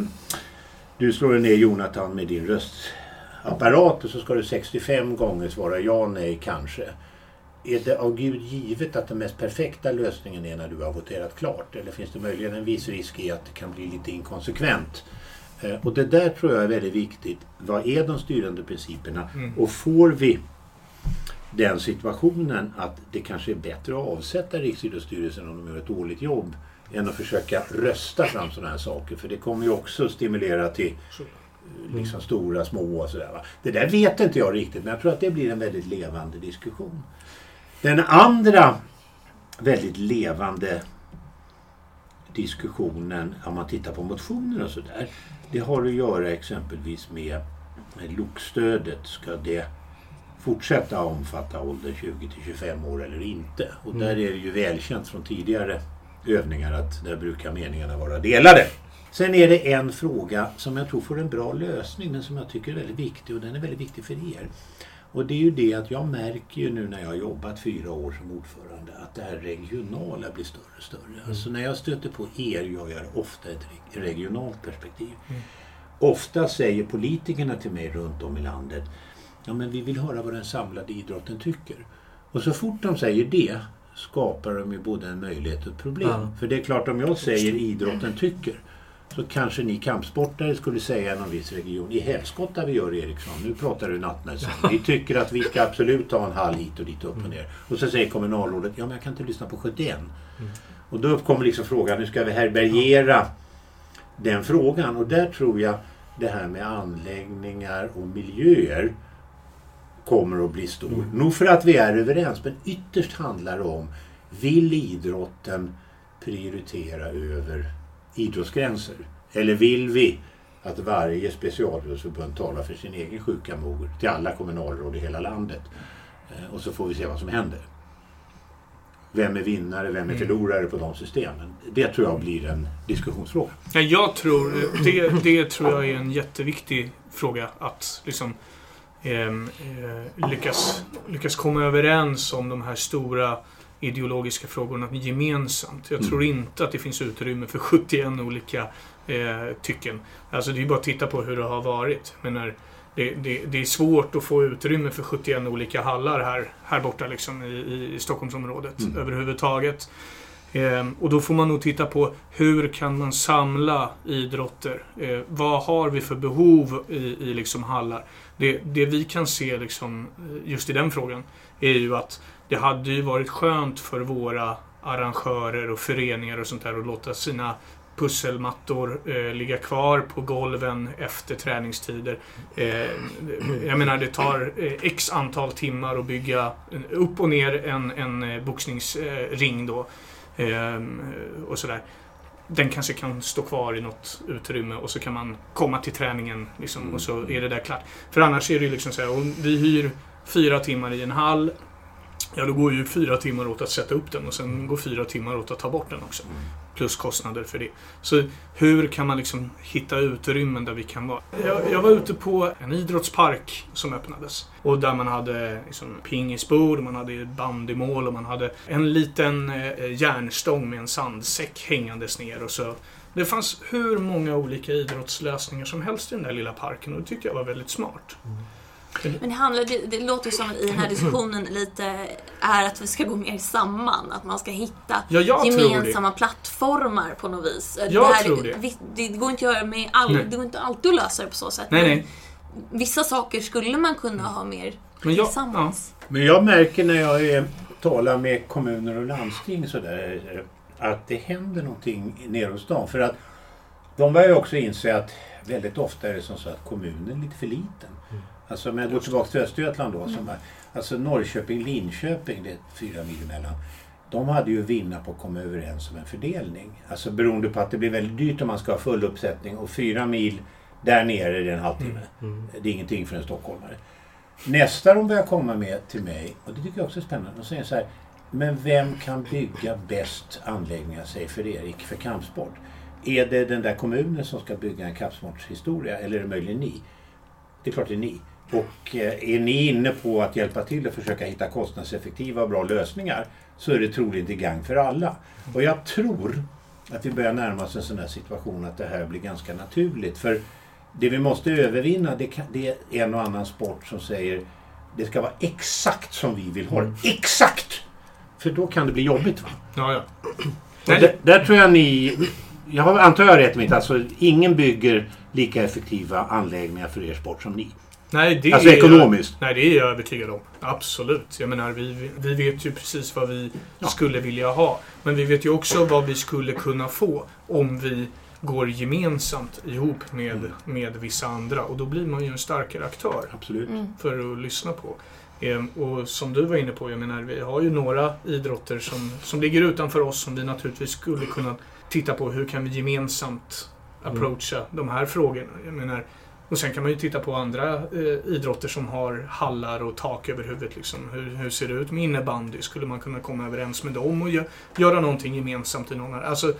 du slår ner Jonathan med din röstapparat och så ska du 65 gånger svara ja, nej, kanske. Är det av Gud givet att den mest perfekta lösningen är när du har voterat klart? Eller finns det möjligen en viss risk i att det kan bli lite inkonsekvent? Eh, Och det där tror jag är väldigt viktigt. Vad är de styrande principerna? Mm. Och får vi den situationen att det kanske är bättre att avsätta Riksidrottsstyrelsen om de gör ett dåligt jobb än att försöka rösta fram sådana här saker. För det kommer ju också stimulera till eh, liksom stora, små och sådär. va. Det där vet inte jag riktigt men jag tror att det blir en väldigt levande diskussion. Den andra väldigt levande diskussionen om man tittar på motioner och sådär. Det har att göra exempelvis med, med LOK-stödet. Ska det fortsätta omfatta ålder 20 till 25 år eller inte? Och där är det ju välkänt från tidigare övningar att där brukar meningarna vara delade. Sen är det en fråga som jag tror får en bra lösning men som jag tycker är väldigt viktig och den är väldigt viktig för er. Och det är ju det att jag märker ju nu när jag har jobbat fyra år som ordförande att det här regionala blir större och större. Alltså när jag stöter på er gör jag ofta ett reg- regionalt perspektiv. Ofta säger politikerna till mig runt om i landet Ja men vi vill höra vad den samlade idrotten tycker. Och så fort de säger det skapar de ju både en möjlighet och ett problem. Ja. För det är klart om jag säger idrotten tycker så kanske ni kampsportare skulle säga i någon viss region. I helskotta vi gör Eriksson, nu pratar du nattnässon. Vi tycker att vi ska absolut ha en hall hit och dit upp och ner. Och så säger kommunalrådet, ja men jag kan inte lyssna på 71. Och då uppkommer liksom frågan, hur ska vi härbärgera den frågan? Och där tror jag det här med anläggningar och miljöer kommer att bli stor. Nog för att vi är överens, men ytterst handlar det om vill idrotten prioritera över idrottsgränser? Eller vill vi att varje specialidrottsförbund talar för sin egen sjuka mor till alla kommunalråd i hela landet? Eh, Och så får vi se vad som händer. Vem är vinnare, vem är förlorare på de systemen? Det tror jag blir en diskussionsfråga. Ja, jag tror, det, det tror jag är en jätteviktig fråga att liksom lyckas, lyckas komma överens om de här stora ideologiska frågorna gemensamt. Jag tror inte att det finns utrymme för 71 olika eh, tycken. Alltså det är bara att titta på hur det har varit. Jag menar, det, det, det är svårt att få utrymme för 71 olika hallar här, här borta liksom, i, i Stockholmsområdet Mm. överhuvudtaget. Ehm, och då får man nog titta på hur kan man samla idrotter? Eh, vad har vi för behov i, i liksom hallar? Det, det vi kan se liksom, eh, just i den frågan är ju att det hade ju varit skönt för våra arrangörer och föreningar och sånt där att låta sina pusselmattor eh, ligga kvar på golven efter träningstider. Eh, jag menar, det tar eh, x antal timmar att bygga upp och ner en, en eh, boxningsring då. Ehm, och sådär. Den kanske kan stå kvar i något utrymme och så kan man komma till träningen liksom, och så är det där klart. För annars är det ju liksom så här, om vi hyr fyra timmar i en hall Ja, då går ju fyra timmar åt att sätta upp den och sen går fyra timmar åt att ta bort den också. Plus kostnader för det. Så hur kan man liksom hitta utrymmen där vi kan vara? Jag, jag var ute på en idrottspark som öppnades. Och där man hade liksom pingisbord, man hade bandymål och man hade en liten eh, järnstång med en sandsäck hängandes ner. Och så. Det fanns hur många olika idrottslösningar som helst i den där lilla parken och det tyckte jag var väldigt smart. Men det, handlar, det, det låter som att i den här diskussionen lite är att vi ska gå mer samman. Att man ska hitta Ja, gemensamma plattformar på något vis. Jag det, här, tror det. vi- det går inte att göra med all, Nej. det går inte alltid att lösa det på så sätt. Nej, nej. Vissa saker skulle man kunna ha mer Men jag, ja. tillsammans. Men jag märker när jag är, talar med kommuner och landsting sådär att det händer någonting nere hos dem. För att de börjar ju också inse att väldigt ofta är det som så att kommunen är lite för liten. Alltså om jag går tillbaka till Östergötland då. Som är, alltså Norrköping, Linköping, det är fyra mil emellan. de hade ju vinna på att komma överens om en fördelning. Alltså beroende på att det blir väldigt dyrt om man ska ha full uppsättning och fyra mil där nere är det en halvtimme. Mm. Det är ingenting för en stockholmare. Nästa de börjar komma med till mig, och det tycker jag också är spännande, de säger så här Men vem kan bygga bäst anläggningar, säger för Erik, för kampsport? Är det den där kommunen som ska bygga en kampsportshistoria eller är det möjligen ni? Det är klart det är ni. Och eh, är ni inne på att hjälpa till att försöka hitta kostnadseffektiva och bra lösningar så är det troligen till gang för alla. Och jag tror att vi börjar närma oss en sån här situation att det här blir ganska naturligt. För det vi måste övervinna det, kan, det är en och annan sport som säger det ska vara exakt som vi vill ha det. Exakt! För då kan det bli jobbigt. Va? Ja, ja. Där, där tror jag ni... Jag antar jag rätt mitt. Alltså ingen bygger lika effektiva anläggningar för er sport som ni. Nej, det Alltså är ekonomiskt. Nej, det är jag övertygad om. Absolut. Jag menar, vi, vi vet ju precis vad vi skulle vilja ha. Men vi vet ju också vad vi skulle kunna få om vi går gemensamt ihop med, Mm. med vissa andra. Och då blir man ju en starkare aktör Absolut. Mm. för att lyssna på. Ehm, och som du var inne på, jag menar, vi har ju några idrotter som, som ligger utanför oss som vi naturligtvis skulle kunna titta på. Hur kan vi gemensamt approacha de här frågorna? Jag menar, och sen kan man ju titta på andra eh, idrotter som har hallar och tak över huvudet. Liksom. Hur, hur ser det ut med innebandy? Skulle man kunna komma överens med dem och gö göra någonting gemensamt i någon här? Alltså,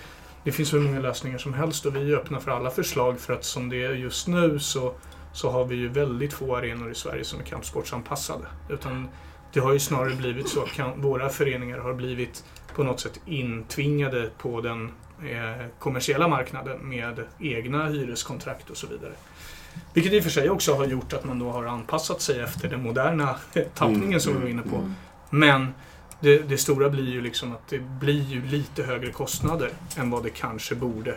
det finns hur många lösningar som helst och vi är öppna för alla förslag för att som det är just nu så, så har vi ju väldigt få arenor i Sverige som är kampsportsanpassade. Utan det har ju snarare blivit så att våra föreningar har blivit på något sätt intvingade på den eh, kommersiella marknaden med egna hyreskontrakt och så vidare. Vilket i och för sig också har gjort att man då har anpassat sig efter den moderna tappningen Mm, som vi var inne på. Mm. Men det, det stora blir ju liksom att det blir ju lite högre kostnader än vad det kanske borde.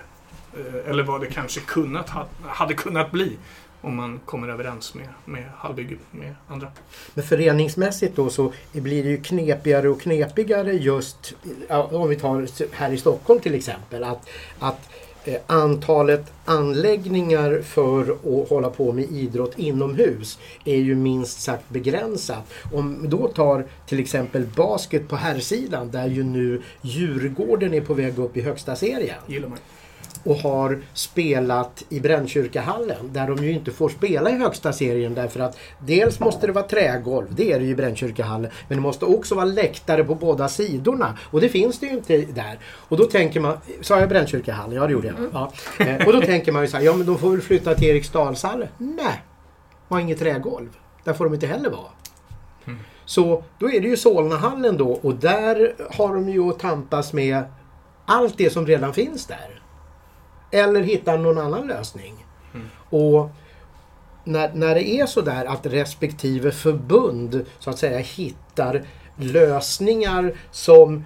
eh, Eller vad det kanske kunnat, ha- hade kunnat bli om man kommer överens med, med Hallbygge, med andra. Men föreningsmässigt då så blir det ju knepigare och knepigare just om vi tar här i Stockholm till exempel. Att, att Eh, antalet anläggningar för att hålla på med idrott inomhus är ju minst sagt begränsat. Om vi då tar till exempel basket på herrsidan där ju nu Djurgården är på väg upp i högsta serien gillar man och har spelat i Brännkyrkahallen där de ju inte får spela i högsta serien därför att dels måste det vara trägolv, det är det ju i Brännkyrkahallen, men det måste också vara läktare på båda sidorna och det finns det ju inte där. Och då tänker man, sa jag Brännkyrkahallen? Ja det gjorde jag. Ja. Eh, Och då tänker man ju så här, ja men de får väl flytta till Eriksdalshallen? Nej, har inget trägolv. Där får de inte heller vara. Så då är det ju Solnahallen då och där har de ju att tampas med allt det som redan finns där. Eller hitta någon annan lösning. Och när, när det är så där att respektive förbund så att säga hittar lösningar som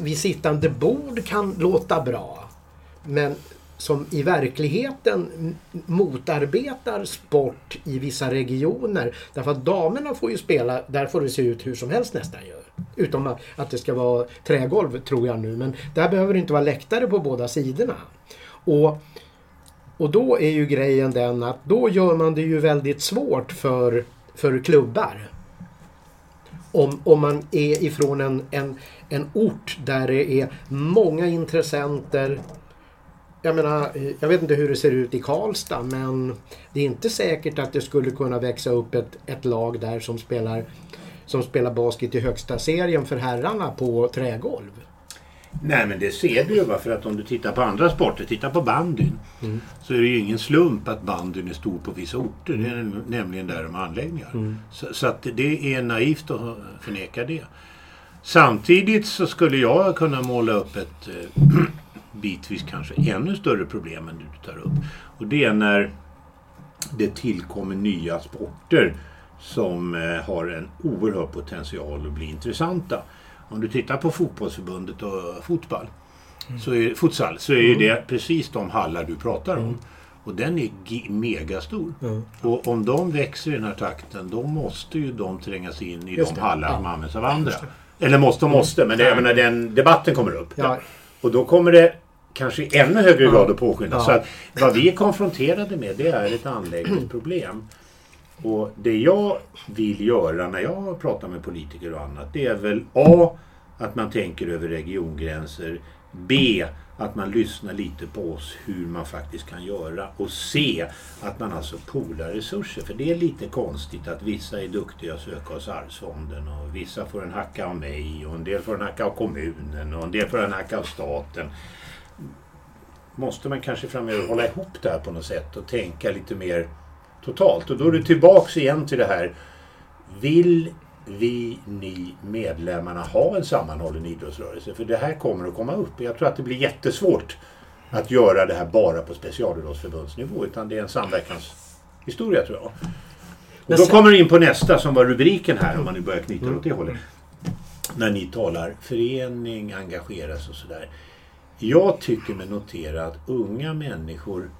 vid sittande bord kan låta bra. Men som i verkligheten motarbetar sport i vissa regioner. Därför att damerna får ju spela, där får det se ut hur som helst nästan ju. Utom att- det ska vara trägolv tror jag nu. Men där behöver det inte vara läktare på båda sidorna. Och, och då är ju grejen den att då gör man det ju väldigt svårt för, för klubbar. Om, om man är ifrån en, en, en ort där det är många intressenter. Jag menar, jag vet inte hur det ser ut i Karlstad men det är inte säkert att det skulle kunna växa upp ett, ett lag där som spelar, som spelar basket i högsta serien för herrarna på trägolv. Nej men det ser du ju för att om du tittar på andra sporter, titta på bandyn. Mm. Så är det ju ingen slump att bandyn är stor på vissa orter. Det är nämligen där de har anläggningar. Mm. Så, så att det är naivt att förneka det. Samtidigt så skulle jag kunna måla upp ett eh, bitvis kanske ännu större problem än du tar upp. Och det är när det tillkommer nya sporter som eh, har en oerhörd potential att bli intressanta. Om du tittar på fotbollsförbundet och fotboll, så är, futsal, så är ju det precis de hallar du pratar om. Och den är megastor. Mm. Och om de växer i den här takten, då måste ju de trängas in i Just de hallar ja. som används av andra. Eller måste och måste, men det, jag menar, den debatten kommer upp. Ja. Och då kommer det kanske i ännu högre grad att påskyndas. Ja. Så att vad vi är konfronterade med det är ett anläggningsproblem. Och det jag vill göra när jag pratar med politiker och annat det är väl A. att man tänker över regiongränser. B. Att man lyssnar lite på oss hur man faktiskt kan göra. Och C. Att man alltså poolar resurser. För det är lite konstigt att vissa är duktiga att söka hos Arvsfonden och vissa får en hacka av mig och en del får en hacka av kommunen och en del får en hacka av staten. Måste man kanske framöver hålla ihop det här på något sätt och tänka lite mer totalt. Och då är du tillbaks igen till det här. Vill vi, ni medlemmarna ha en sammanhållen idrottsrörelse? För det här kommer att komma upp. Jag tror att det blir jättesvårt att göra det här bara på specialidrottsförbundsnivå. Utan det är en samverkanshistoria tror jag. Och då kommer du in på nästa som var rubriken här om man nu börjar knyta det åt det hållet. När ni talar förening, engageras och sådär. Jag tycker mig notera att unga människor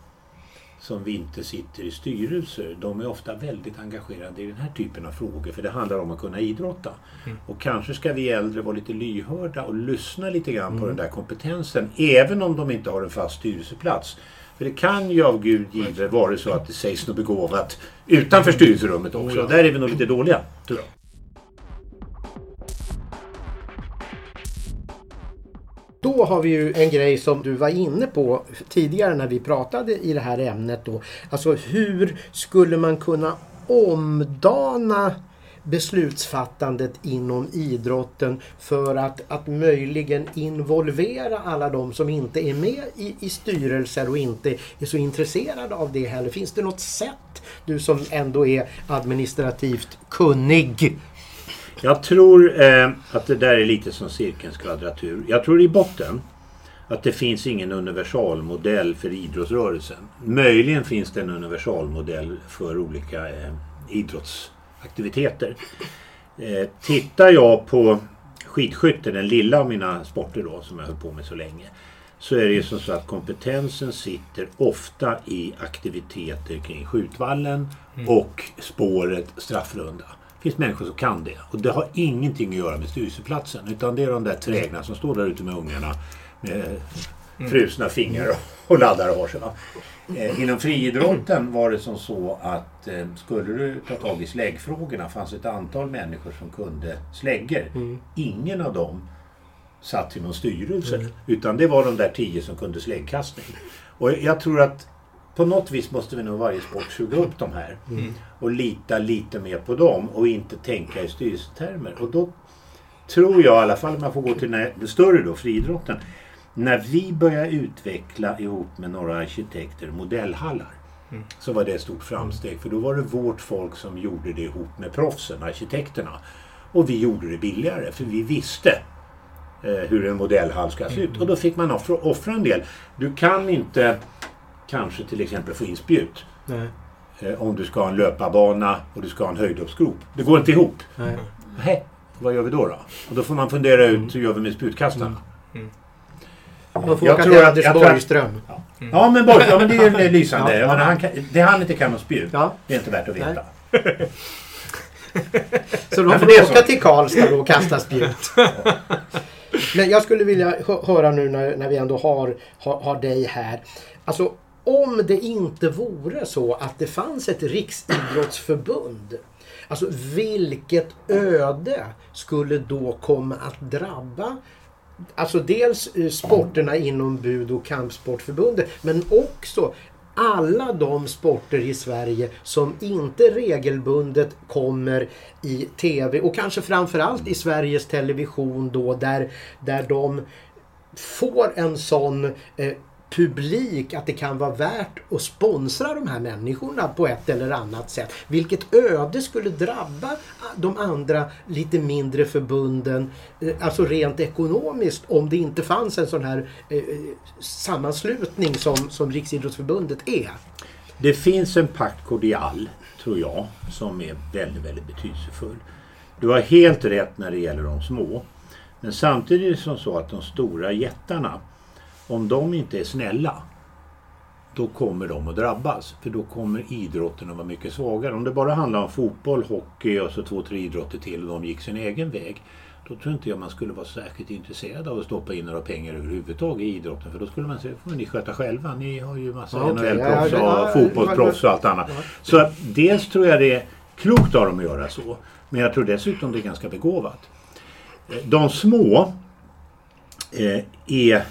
som vi inte sitter i styrelser, de är ofta väldigt engagerade i den här typen av frågor. För det handlar om att kunna idrotta. Mm. Och kanske ska vi äldre vara lite lyhörda och lyssna lite grann på den där kompetensen. Även om de inte har en fast styrelseplats. För det kan ju av Gud givet vara så att det sägs något begåvat utanför styrelserummet också. Oh. Där är vi nog lite dåliga, tror jag. Då har vi ju en grej som du var inne på tidigare när vi pratade i det här ämnet. Då. Alltså hur skulle man kunna omdana beslutsfattandet inom idrotten för att, att möjligen involvera alla de som inte är med i, i styrelser och inte är så intresserade av det heller. Finns det något sätt, du som ändå är administrativt kunnig, jag tror eh, att det där är lite som cirkelns kvadratur. Jag tror i botten att det finns ingen universalmodell för idrottsrörelsen. Möjligen finns det en universalmodell för olika eh, idrottsaktiviteter. Eh, tittar jag på skidskytte, den lilla av mina sporter då som jag höll på med så länge. Så är det ju som så att kompetensen sitter ofta i aktiviteter kring skjutvallen och spåret straffrunda. Finns människor som kan det. Och det har ingenting att göra med styrelseplatsen. Utan det är de där trägna som står där ute med ungarna med frusna fingrar och, laddar och har sig. Eh, inom friidrotten var det som så att eh, skulle du ta tag i släggfrågorna fanns ett antal människor som kunde släggor. Ingen av dem satt i någon styrelse. Utan det var de där tio som kunde släggkastning. Och jag tror att på något vis måste vi nog varje sport suga upp de här. Och lita lite mer på dem och inte tänka i styrelsetermer. Och då tror jag i alla fall om jag får gå till den större då, friidrotten. När vi började utveckla ihop med några arkitekter modellhallar. Så var det ett stort framsteg. För då var det vårt folk som gjorde det ihop med proffsen, arkitekterna. Och vi gjorde det billigare för vi visste eh, hur en modellhall ska se ut. Och då fick man offra, offra en del. Du kan inte kanske till exempel få in spjut. Nej. Eh, om du ska ha en löparbana och du ska ha en höjdhoppsgrop. Det går inte ihop. Nej. Nej, vad gör vi då? då? Och då får man fundera ut hur gör vi med spjutkastarna. Man får Jag åka tror till att- Anders jag tror att- Borgström. Ja, men, Borg, ja, men det är det är lysande. Ja, ja. Han kan, det han inte kan om spjut, Ja. det är inte värt att veta. Så de men får är åka så. till Karlstad och kasta spjut. Men jag skulle vilja hö- höra nu när, när vi ändå har, har, har dig här. Alltså om det inte vore så att det fanns ett riksidrottsförbund. Alltså vilket öde skulle då komma att drabba Alltså dels eh, sporterna inom bud och kampsportförbundet men också alla de sporter i Sverige som inte regelbundet kommer i TV och kanske framförallt i Sveriges Television då där, där de får en sån eh, publik att det kan vara värt att sponsra de här människorna på ett eller annat sätt. Vilket öde skulle drabba de andra lite mindre förbunden, eh, alltså rent ekonomiskt, om det inte fanns en sån här eh, sammanslutning som, som Riksidrottsförbundet är. Det finns en pakt kordial, tror jag, som är väldigt, väldigt betydelsefull. Du har helt rätt när det gäller de små. Men samtidigt är det som så att de stora jättarna, om de inte är snälla, då kommer de att drabbas. För då kommer idrotten att vara mycket svagare. Om det bara handlar om fotboll, hockey och så två, tre idrotter till och de gick sin egen väg. Då tror inte jag man skulle vara särskilt intresserad av att stoppa in några pengar överhuvudtaget i idrotten. För då skulle man säga, får ni sköta själva. Ni har ju massa Ja. NHL-proffs Ja, ja, och ja, fotbollsproffs och allt annat. Så dels tror jag det är klokt av dem att göra så. Men jag tror dessutom det är ganska begåvat. De små eh, är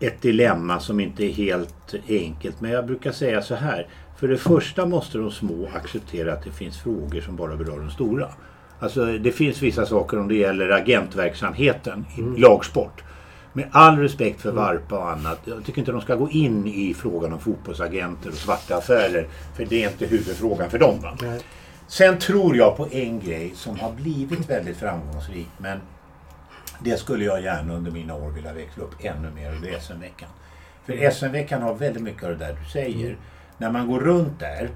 ett dilemma som inte är helt enkelt. Men jag brukar säga så här. För det första måste de små acceptera att det finns frågor som bara berör de stora. Alltså det finns vissa saker om det gäller agentverksamheten i lagsport. Med all respekt för Varpa och annat. Jag tycker inte de ska gå in i frågan om fotbollsagenter och svarta affärer. För det är inte huvudfrågan för dem. Va? Sen tror jag på en grej som har blivit väldigt framgångsrik. Men det skulle jag gärna under mina år vilja växla upp ännu mer. Är SM-veckan. För SM-veckan har väldigt mycket av det där du säger. När man går runt där.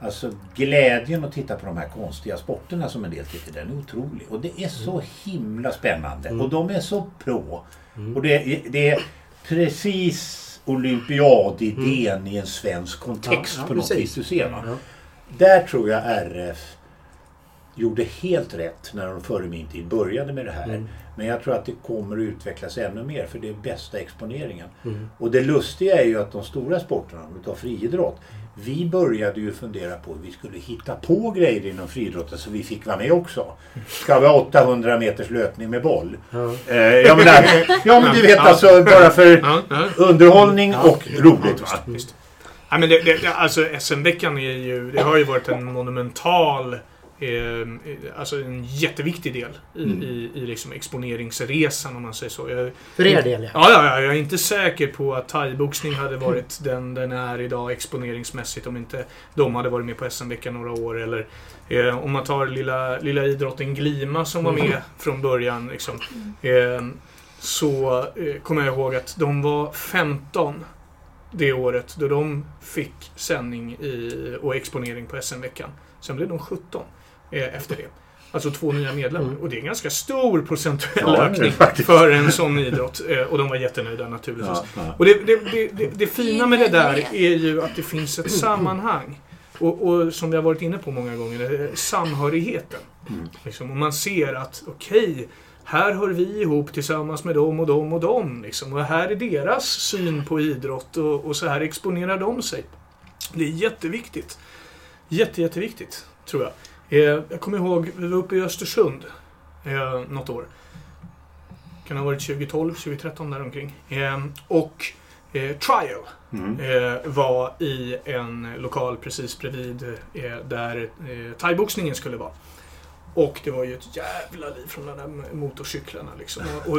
Alltså glädjen att titta på de här konstiga sporterna som en del tycker den är otrolig. Och det är så himla spännande. Och de är så pro. Och det, är- det är precis olympiadidén i en svensk kontext Ja, ja, på något precis. vis. Du ser va? Ja. Där tror jag RF gjorde helt rätt när de före min tid började med det här. Mm. Men jag tror att det kommer att utvecklas ännu mer för det är bästa exponeringen. Mm. Och det lustiga är ju att de stora sporterna, om vi tar friidrott. Vi började ju fundera på hur vi skulle hitta på grejer inom friidrotten så vi fick vara med också. Ska vi ha 800 meters löpning med boll? Ja. Eh, jag menar, ja men du vet alltså bara för underhållning och roligt va? Ja, men det, det, det, alltså SM-veckan är ju, det har ju varit en monumental, eh, eh, alltså en jätteviktig del i, Mm. i, i liksom exponeringsresan om man säger så. Jag, För er del ja. Ja, ja, ja, jag är inte säker på att thaiboxning hade varit den den är idag exponeringsmässigt om inte de hade varit med på SM-veckan några år. Eller eh, om man tar lilla, lilla idrotten Glima som var med från början. Liksom, eh, så eh, kommer jag ihåg att de var 15 det året då de fick sändning i, och exponering på SM-veckan. Sen blev de 17 eh, efter det. Alltså två nya medlemmar. Mm. Och det är en ganska stor procentuell Ja, ökning för en sån idrott. Eh, och de var jättenöjda naturligtvis. Ja, ja. Och det, det, det, det, det fina med det där är ju att det finns ett sammanhang. Och, och som vi har varit inne på många gånger, eh, samhörigheten. Mm. Liksom, och man ser att okej, här hör vi ihop tillsammans med dem och dem och dem. Liksom, och här är deras syn på idrott och, och så här exponerar de sig. Det är jätteviktigt. Jätte, jätteviktigt, tror jag. Eh, jag kommer ihåg, vi var uppe i Östersund eh, något år. Kan ha varit 2012, 2013 däromkring. Och eh, Trial Mm. var i en lokal precis bredvid där eh, thaiboxningen skulle vara. Och det var ju ett jävla liv från de där motorcyklarna. Liksom. Och,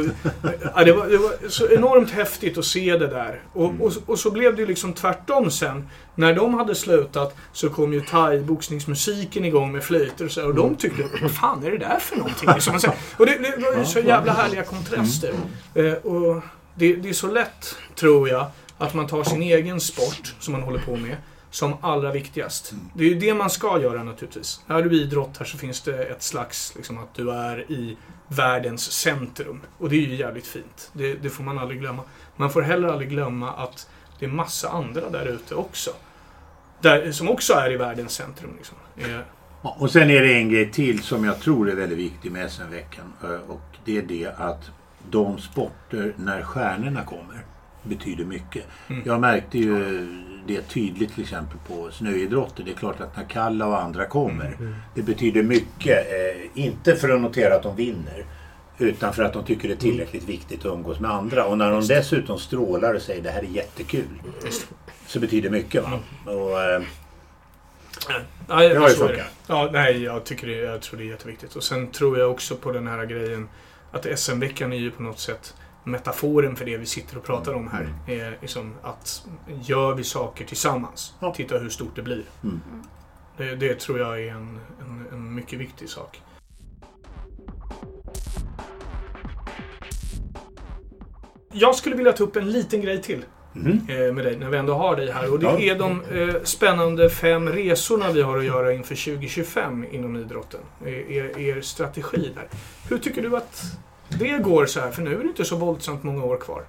ja, det, var, det var så enormt häftigt att se det där. Och, och, och så blev det ju liksom tvärtom sen. När de hade slutat så kom ju thai-boxningsmusiken igång med flöjter och så Och de tyckte, vad fan är det där för någonting? Liksom. Och det, det var ju så jävla härliga kontraster. Eh, och det, det är så lätt, tror jag, att man tar sin egen sport som man håller på med som allra viktigast. Det är ju det man ska göra naturligtvis. Är du idrottare så finns det ett slags, liksom att du är i världens centrum. Och det är ju jävligt fint. Det, det får man aldrig glömma. Man får heller aldrig glömma att det är massa andra där ute också. Där, som också är i världens centrum. Liksom. Eh, Ja, Och sen är det en grej till som jag tror är väldigt viktig med SM-veckan. eh, Och det är det att de sporter när stjärnorna kommer betyder mycket. Mm. Jag märkte ju det tydligt till exempel på snöidrotter. Det är klart att när Kalla och andra kommer. Det betyder mycket. Eh, inte för att notera att de vinner. Utan för att de tycker det är tillräckligt viktigt att umgås med andra. Och när de dessutom strålar och säger det här är jättekul. Så betyder det mycket. Va? Och, eh, Nej, Det har ju funkat. Ja, nej, jag, tycker det, jag tror det är jätteviktigt. Och sen tror jag också på den här grejen att SM-veckan är ju på något sätt metaforen för det vi sitter och pratar om här. Är liksom att gör vi saker tillsammans, Ja. titta hur stort det blir. Mm. Det, det tror jag är en, en, en mycket viktig sak. Jag skulle vilja ta upp en liten grej till mhm. eh, med dig när vi ändå har dig här. Och det är de eh, spännande fem resorna vi har att göra inför 2025 inom idrotten. Er, er, er strategi där. Hur tycker du att det går så här? För nu är det inte så våldsamt många år kvar.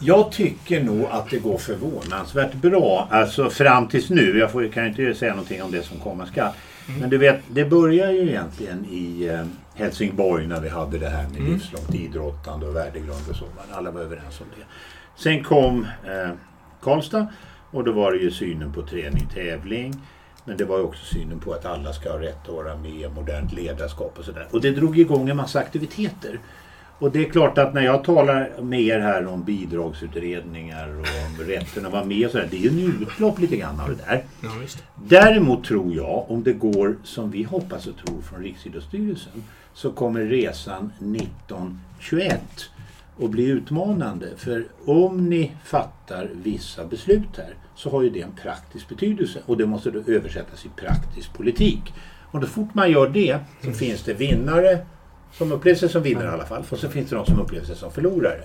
Jag tycker nog att det går förvånansvärt bra. Alltså fram tills nu. Jag får, kan ju inte säga någonting om det som komma skall. Men du vet, det börjar ju egentligen i eh, Helsingborg när vi hade det här med Mm. livslångt idrottande och värdegrund och så. Alla var överens om det. Sen kom eh, Karlstad och då var det ju synen på träning, tävling. Men det var ju också synen på att alla ska ha rätt att vara med, modernt ledarskap och sådär. Och det drog igång en massa aktiviteter. Och det är klart att när jag talar med er här om bidragsutredningar och om rätten att vara med och sådär. Det är ju en utlopp lite grann av det där. Ja. Däremot tror jag, om det går som vi hoppas och tror från Riksidrottsstyrelsen, så kommer resan 1921 att bli utmanande. För om ni fattar vissa beslut här så har ju det en praktisk betydelse och det måste då översättas i praktisk politik. Och så fort man gör det så finns det vinnare som upplever sig som vinnare i alla fall och så finns det de som upplever sig som förlorare.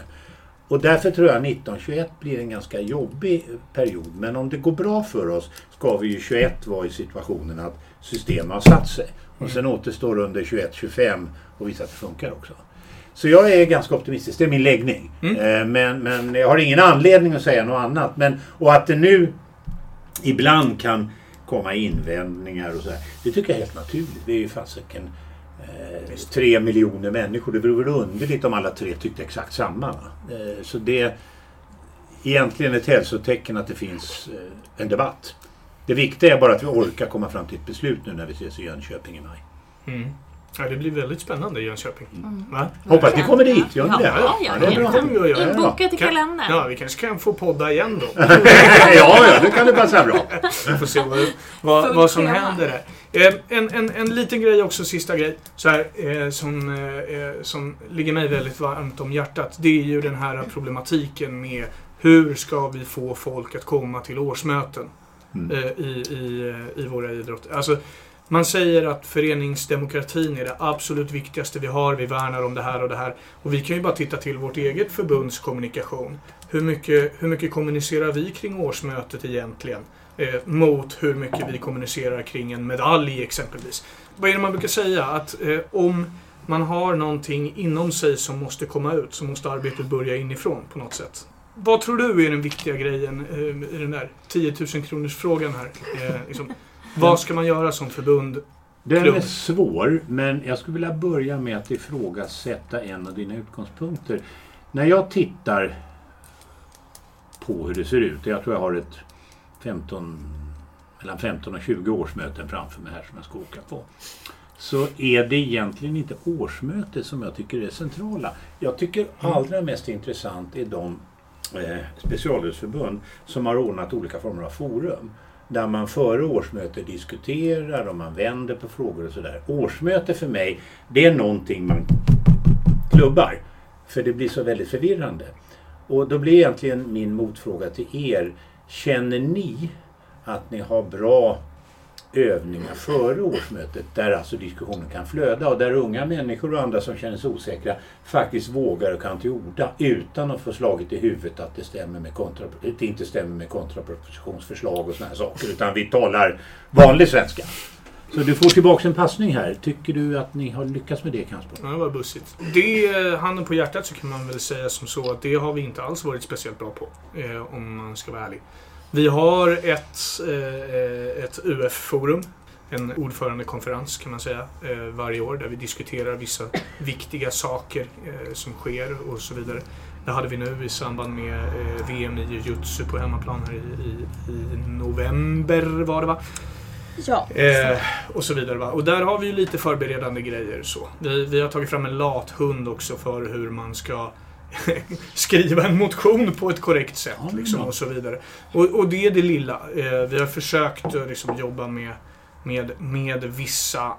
Och därför tror jag 1921 blir en ganska jobbig period. Men om det går bra för oss ska vi ju 21 vara i situationen att systemet har satt sig. Och sen återstår under 21-25 och visa att det funkar också. Så jag är ganska optimistisk. Det är min läggning. Eh, Men, men jag har ingen anledning att säga något annat. Men, och att det nu ibland kan komma invändningar och sådär. Det tycker jag är helt naturligt. Vi är ju fasiken eh, tre miljoner människor. Det vore väl underligt om alla tre tyckte exakt samma. Eh, så det är egentligen ett hälsotecken att det finns eh, en debatt. Det viktiga är bara att vi orkar komma fram till ett beslut nu när vi ses i Jönköping i maj. Mm. Ja, det blir väldigt spännande i Jönköping. Va? Hoppas ni kommer dit, gör Ja, det? ja, ja, det är bra. Det kommer vi att göra. Inbokat i kalendern. Ja, vi kanske kan få podda igen då. ja, ja, det kan det passa bra. Vi får se vad, vad, vad som händer där. Eh, En, en, en liten grej också, sista grej, så här, eh, som, eh, eh, som ligger mig väldigt varmt om hjärtat. Det är ju den här problematiken med hur ska vi få folk att komma till årsmöten Mm. eh, i, i, eh, i våra idrotter. Alltså, man säger att föreningsdemokratin är det absolut viktigaste vi har. Vi värnar om det här och det här. Och vi kan ju bara titta till vårt eget förbunds kommunikation. Hur mycket, hur mycket kommunicerar vi kring årsmötet egentligen? Eh, mot hur mycket vi kommunicerar kring en medalj exempelvis. Vad är det man brukar säga? Att eh, om man har någonting inom sig som måste komma ut så måste arbetet börja inifrån på något sätt. Vad tror du är den viktiga grejen eh, i den där 10 000 kronors frågan här? Eh, liksom, vad ska man göra som förbund? Den Klubb. är svår, men jag skulle vilja börja med att ifrågasätta en av dina utgångspunkter. När jag tittar på hur det ser ut, jag tror jag har ett 15, mellan 15 och 20 årsmöten framför mig här som jag ska åka på. Så är det egentligen inte årsmötet som jag tycker är centrala. Jag tycker allra mest intressant är de eh, specialidrottsförbund som har ordnat olika former av forum. Där man före årsmötet diskuterar och man vänder på frågor och sådär. Årsmöte för mig, det är någonting man klubbar. För det blir så väldigt förvirrande. Och då blir egentligen min motfråga till er. Känner ni att ni har bra övningar före årsmötet där alltså diskussionen kan flöda och där unga människor och andra som känner sig osäkra faktiskt vågar och kan till orda utan att få slaget i huvudet att det, stämmer med kontra, det inte stämmer med kontrapropositionsförslag och såna här saker utan vi talar vanlig svenska. Så du får tillbaka en passning här. Tycker du att ni har lyckats med det Kampsport? Ja, det var bussigt. Det, eh, handen på hjärtat så kan man väl säga som så att det har vi inte alls varit speciellt bra på. Eh, om man ska vara ärlig. Vi har ett, eh, ett UF-forum. En ordförandekonferens kan man säga. Eh, varje år där vi diskuterar vissa viktiga saker eh, som sker och så vidare. Det hade vi nu i samband med VM i jujutsu på hemmaplan här i, i, i november var det va? Ja. Eh, och så vidare. Va? Och där har vi ju lite förberedande grejer. Så. Vi, vi har tagit fram en lathund också för hur man ska skriva en motion på ett korrekt sätt. Ja, liksom, och så vidare. Och, och det är det lilla. Eh, vi har försökt att liksom, jobba med, med, med vissa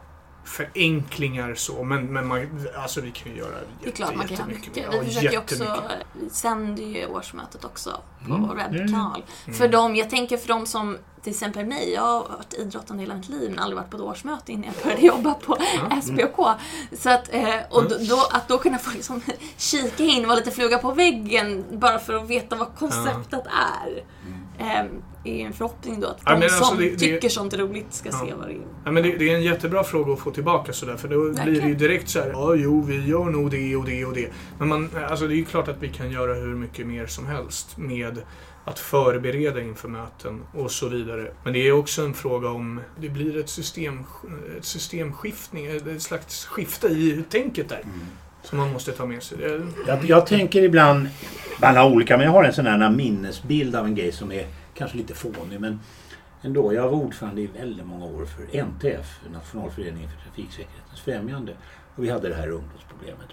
förenklingar så. Men, men man, alltså, vi kan ju göra Det är klart man kan göra jättemycket mycket. mer. Vi Ja, försöker ju också, vi sänder ju årsmötet också på Mm. För dem, jag tänker för de som, till exempel mig, jag har varit idrottande hela mitt liv men aldrig varit på ett årsmöte innan jag började jobba på SPOK. Så att, eh, och då, då, att då kunna få liksom kika in, vara lite fluga på väggen bara för att veta vad konceptet är. Är en förhoppning då att Ja, de alltså som det- det- tycker sånt är roligt ska Ja. se vad det är. Ja, men det, det är en jättebra fråga att få tillbaka sådär för då blir det ju Verkligen. direkt så här. Ja, jo, vi gör nog det och det och det. Men man, alltså, det är ju klart att vi kan göra hur mycket mer som helst med att förbereda inför möten och så vidare. Men det är också en fråga om det blir ett, system, ett systemskiftning, ett slags skifte i tänket där. Som man måste ta med sig. Det, Jag, jag tänker ibland, man har olika, men jag har en sån här minnesbild av en grej som är kanske lite fånig. Men ändå. Jag var ordförande i väldigt många år för NTF, Nationalföreningen för trafiksäkerhetens främjande. Och vi hade det här ungdomsproblemet.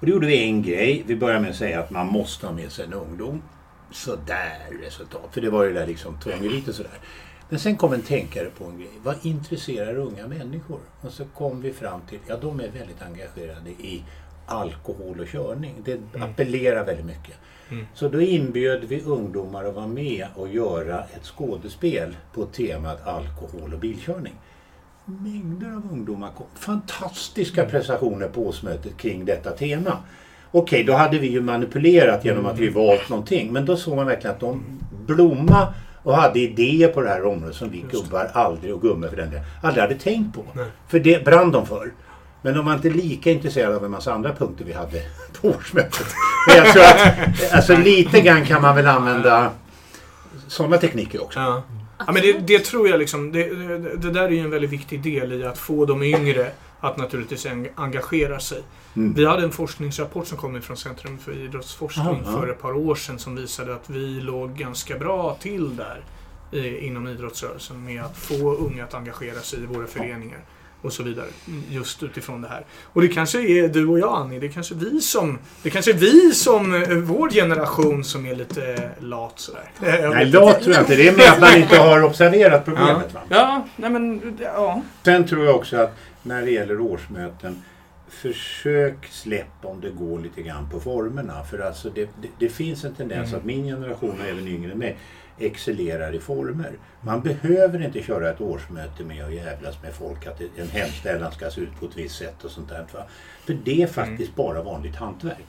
Och då gjorde vi en grej. Vi började med att säga att man måste ha med sig en ungdom. Sådär resultat. För det var ju där liksom tvånget lite sådär. Men sen kom en tänkare på en grej. Vad intresserar unga människor? Och så kom vi fram till, ja de är väldigt engagerade i alkohol och körning. Det appellerar väldigt mycket. Mm. Så då inbjöd vi ungdomar att vara med och göra ett skådespel på temat alkohol och bilkörning. Mängder av ungdomar kom. Fantastiska prestationer på årsmötet kring detta tema. Okej, då hade vi ju manipulerat genom att vi valt någonting. Men då såg man verkligen att de blomma och hade idéer på det här området som vi gubbar aldrig, och gummor för den delen, aldrig hade tänkt på. Nej. För det brann de för. Men de var inte lika intresserade av en massa andra punkter vi hade på årsmötet. Men jag tror att alltså, lite grann kan man väl använda sådana tekniker också. Ja. Ja, men det, det tror jag liksom, det, det, där är ju en väldigt viktig del i att få de yngre att naturligtvis en- engagera sig. Mm. Vi hade en forskningsrapport som kom från Centrum för idrottsforskning Aha, för ett par år sedan som visade att vi låg ganska bra till där i, inom idrottsrörelsen med att få unga att engagera sig i våra föreningar och så vidare. Just utifrån det här. Och det kanske är du och jag Annie, det är kanske vi som, det kanske är vi som, eh, vår generation som är lite eh, lat sådär. Eh, jag Nej, lat tror jag inte. Det är med att man inte har observerat problemet. Ja. Va? ja, nej men ja. Sen tror jag också att när det gäller årsmöten Försök släpp om det går lite grann på formerna. För alltså det, det, det finns en tendens Mm. att min generation och även yngre än mig excellerar i former. Man behöver inte köra ett årsmöte med att jävlas med folk att en hemställan ska se ut på ett visst sätt och sånt där. Va? För det är faktiskt bara vanligt hantverk.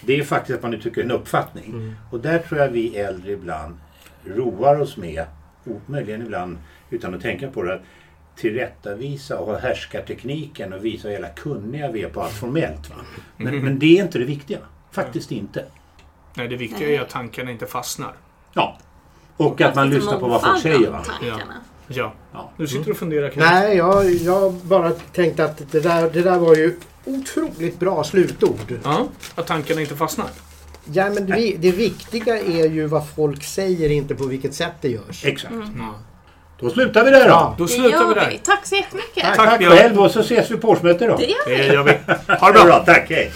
Det är faktiskt att man uttrycker en uppfattning. Mm. Och där tror jag vi äldre ibland roar oss med, och möjligen ibland utan att tänka på det, att tillrättavisa och ha härskartekniken och visa hur jävla kunniga vi är på allt formellt. Va? Men, Mhm. men det är inte det viktiga. Faktiskt inte. Nej, det viktiga är att tankarna inte fastnar. Ja. Och att man Lite lyssnar på vad folk säger. Va? Ja. Ja. Du sitter och funderar kring Nej, jag, jag bara tänkte att det där, det där var ju otroligt bra slutord. Ja, att tankarna inte fastnar. Ja, men det, det viktiga är ju vad folk säger, inte på vilket sätt det görs. Exakt. Mm. Då slutar vi där då. Ja. Då Det slutar vi där. vi. Tack så jättemycket. Tack. Tack Björn. själv och så ses vi på årsmötet då. Det gör vi. Det gör vi. Ha det bra. Bra, tack. Hej.